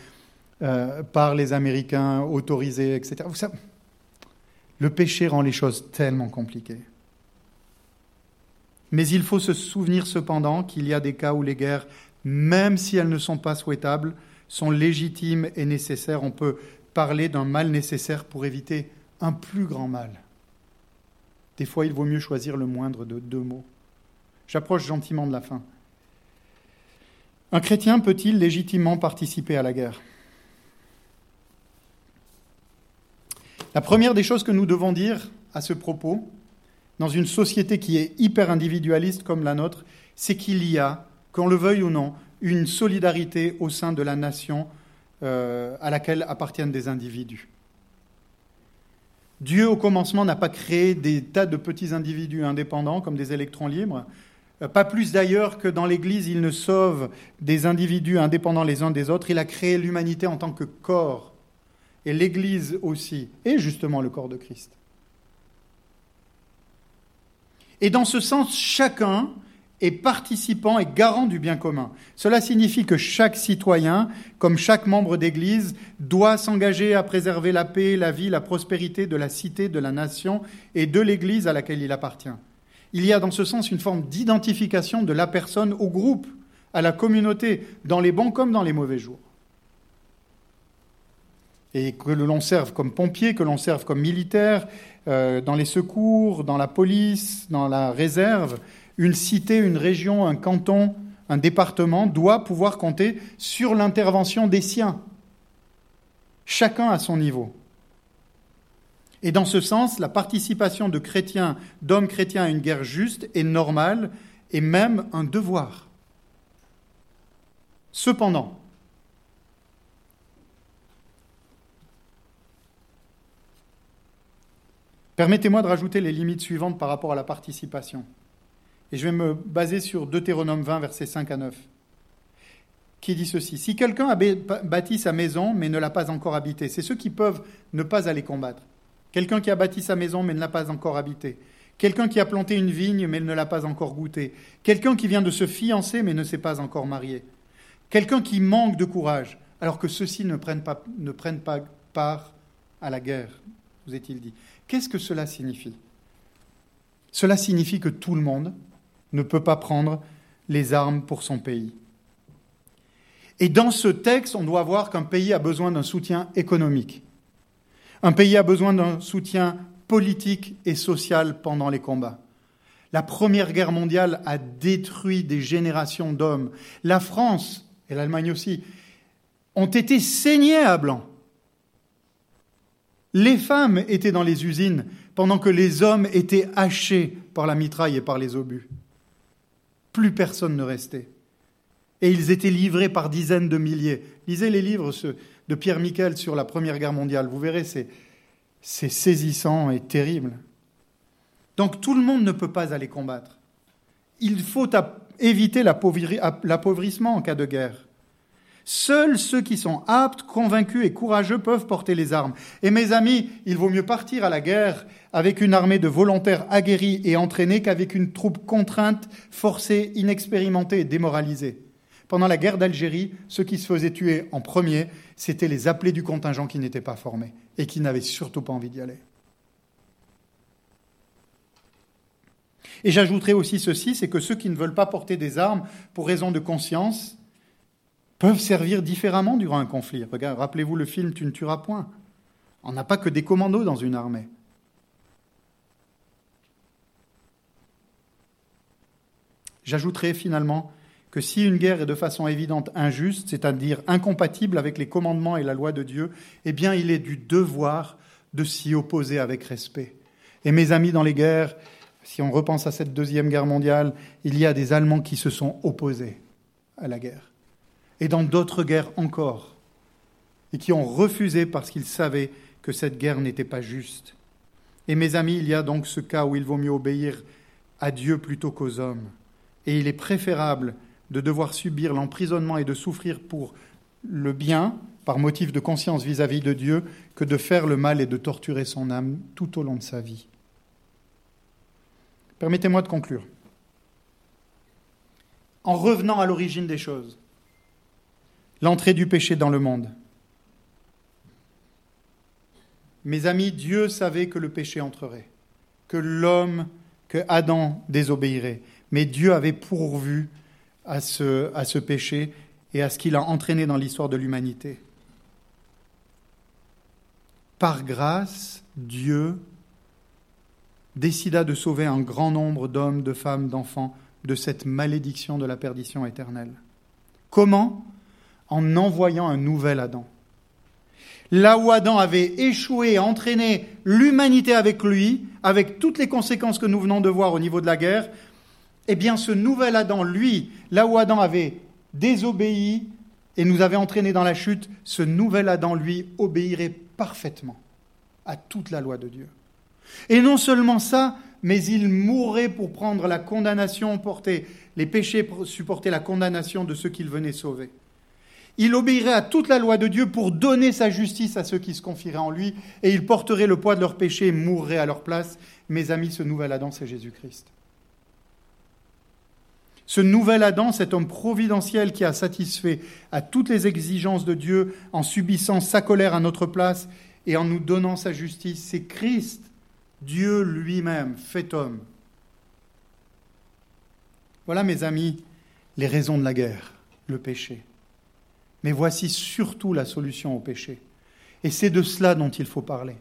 euh, par les Américains autorisés, etc. Vous le péché rend les choses tellement compliquées. Mais il faut se souvenir cependant qu'il y a des cas où les guerres, même si elles ne sont pas souhaitables, sont légitimes et nécessaires. On peut parler d'un mal nécessaire pour éviter un plus grand mal. Des fois, il vaut mieux choisir le moindre de deux mots. J'approche gentiment de la fin. Un chrétien peut-il légitimement participer à la guerre? La première des choses que nous devons dire à ce propos, dans une société qui est hyper individualiste comme la nôtre, c'est qu'il y a, qu'on le veuille ou non, une solidarité au sein de la nation euh, à laquelle appartiennent des individus. Dieu, au commencement, n'a pas créé des tas de petits individus indépendants comme des électrons libres. Euh, pas plus d'ailleurs que dans l'Église, il ne sauve des individus indépendants les uns des autres. Il a créé l'humanité en tant que corps. Et l'Église aussi, et justement le corps de Christ. Et dans ce sens, chacun est participant et garant du bien commun. Cela signifie que chaque citoyen, comme chaque membre d'Église, doit s'engager à préserver la paix, la vie, la prospérité de la cité, de la nation et de l'Église à laquelle il appartient. Il y a dans ce sens une forme d'identification de la personne au groupe, à la communauté, dans les bons comme dans les mauvais jours. Et que l'on serve comme pompier, que l'on serve comme militaire, euh, dans les secours, dans la police, dans la réserve, une cité, une région, un canton, un département doit pouvoir compter sur l'intervention des siens, chacun à son niveau. Et dans ce sens, la participation de chrétiens, d'hommes chrétiens à une guerre juste est normale et même un devoir. Cependant, permettez-moi de rajouter les limites suivantes par rapport à la participation. Et je vais me baser sur Deutéronome 20, versets 5 à 9, qui dit ceci. Si quelqu'un a bâti sa maison, mais ne l'a pas encore habitée, c'est ceux qui peuvent ne pas aller combattre. Quelqu'un qui a bâti sa maison, mais ne l'a pas encore habitée. Quelqu'un qui a planté une vigne, mais ne l'a pas encore goûtée. Quelqu'un qui vient de se fiancer, mais ne s'est pas encore marié. Quelqu'un qui manque de courage, alors que ceux-ci ne prennent pas, ne prennent pas part à la guerre, vous est-il dit. Qu'est-ce que cela signifie? Cela signifie que tout le monde, ne peut pas prendre les armes pour son pays. Et dans ce texte, on doit voir qu'un pays a besoin d'un soutien économique. Un pays a besoin d'un soutien politique et social pendant les combats. La Première Guerre mondiale a détruit des générations d'hommes. La France, et l'Allemagne aussi, ont été saignés à blanc. Les femmes étaient dans les usines pendant que les hommes étaient hachés par la mitraille et par les obus plus personne ne restait. Et ils étaient livrés par dizaines de milliers. Lisez les livres de Pierre Miquel sur la Première Guerre mondiale. Vous verrez, c'est, saisissant et terrible. Donc tout le monde ne peut pas aller combattre. Il faut éviter l'appauvrissement en cas de guerre. Seuls ceux qui sont aptes, convaincus et courageux peuvent porter les armes. Et mes amis, il vaut mieux partir à la guerre avec une armée de volontaires aguerris et entraînés qu'avec une troupe contrainte, forcée, inexpérimentée et démoralisée. Pendant la guerre d'Algérie, ceux qui se faisaient tuer en premier, c'étaient les appelés du contingent qui n'étaient pas formés et qui n'avaient surtout pas envie d'y aller. Et j'ajouterai aussi ceci, c'est que ceux qui ne veulent pas porter des armes pour raison de conscience, peuvent servir différemment durant un conflit. rappelez-vous le film Tu ne tueras point. On n'a pas que des commandos dans une armée. J'ajouterai finalement que si une guerre est de façon évidente injuste, c'est-à-dire incompatible avec les commandements et la loi de Dieu, eh bien il est du devoir de s'y opposer avec respect. Et mes amis dans les guerres, si on repense à cette deuxième guerre mondiale, il y a des Allemands qui se sont opposés à la guerre et dans d'autres guerres encore, et qui ont refusé parce qu'ils savaient que cette guerre n'était pas juste. Et mes amis, il y a donc ce cas où il vaut mieux obéir à Dieu plutôt qu'aux hommes. Et il est préférable de devoir subir l'emprisonnement et de souffrir pour le bien, par motif de conscience vis-à-vis -vis de Dieu, que de faire le mal et de torturer son âme tout au long de sa vie. Permettez-moi de conclure. En revenant à l'origine des choses, l'entrée du péché dans le monde. Mes amis, Dieu savait que le péché entrerait, que l'homme, que Adam désobéirait. Mais Dieu avait pourvu à ce, péché et à ce qu'il a entraîné dans l'histoire de l'humanité. Par grâce, Dieu décida de sauver un grand nombre d'hommes, de femmes, d'enfants de cette malédiction de la perdition éternelle. Comment? En envoyant un nouvel Adam. Là où Adam avait échoué et entraîné l'humanité avec lui, avec toutes les conséquences que nous venons de voir au niveau de la guerre, eh bien ce nouvel Adam, lui, là où Adam avait désobéi et nous avait entraîné dans la chute, ce nouvel Adam, lui, obéirait parfaitement à toute la loi de Dieu. Et non seulement ça, mais il mourrait pour prendre la condamnation, porter les péchés, supporter la condamnation de ceux qu'il venait sauver. Il obéirait à toute la loi de Dieu pour donner sa justice à ceux qui se confieraient en lui, et il porterait le poids de leurs péchés et mourrait à leur place. Mes amis, ce nouvel Adam, c'est Jésus-Christ. Ce nouvel Adam, cet homme providentiel qui a satisfait à toutes les exigences de Dieu en subissant sa colère à notre place et en nous donnant sa justice, c'est Christ, Dieu lui-même, fait homme. Voilà, mes amis, les raisons de la guerre, le péché. Mais voici surtout la solution au péché. Et c'est de cela dont il faut parler.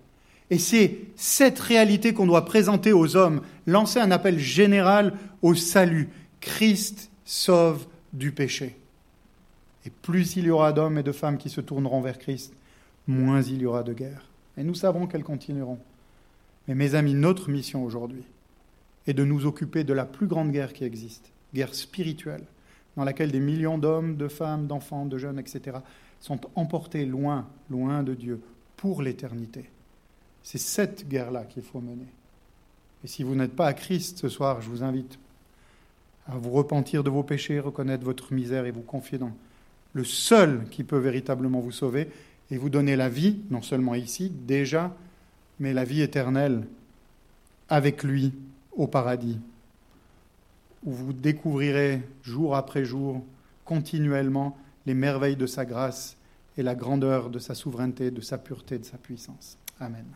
Et c'est cette réalité qu'on doit présenter aux hommes, lancer un appel général au salut. Christ sauve du péché. Et plus il y aura d'hommes et de femmes qui se tourneront vers Christ, moins il y aura de guerre. Et nous savons qu'elles continueront. Mais mes amis, notre mission aujourd'hui est de nous occuper de la plus grande guerre qui existe, guerre spirituelle, dans laquelle des millions d'hommes, de femmes, d'enfants, de jeunes, etc., sont emportés loin, loin de Dieu, pour l'éternité. C'est cette guerre-là qu'il faut mener. Et si vous n'êtes pas à Christ ce soir, je vous invite à vous repentir de vos péchés, reconnaître votre misère et vous confier dans le seul qui peut véritablement vous sauver et vous donner la vie, non seulement ici, déjà, mais la vie éternelle avec lui au paradis où vous découvrirez jour après jour, continuellement, les merveilles de sa grâce et la grandeur de sa souveraineté, de sa pureté, de sa puissance. Amen.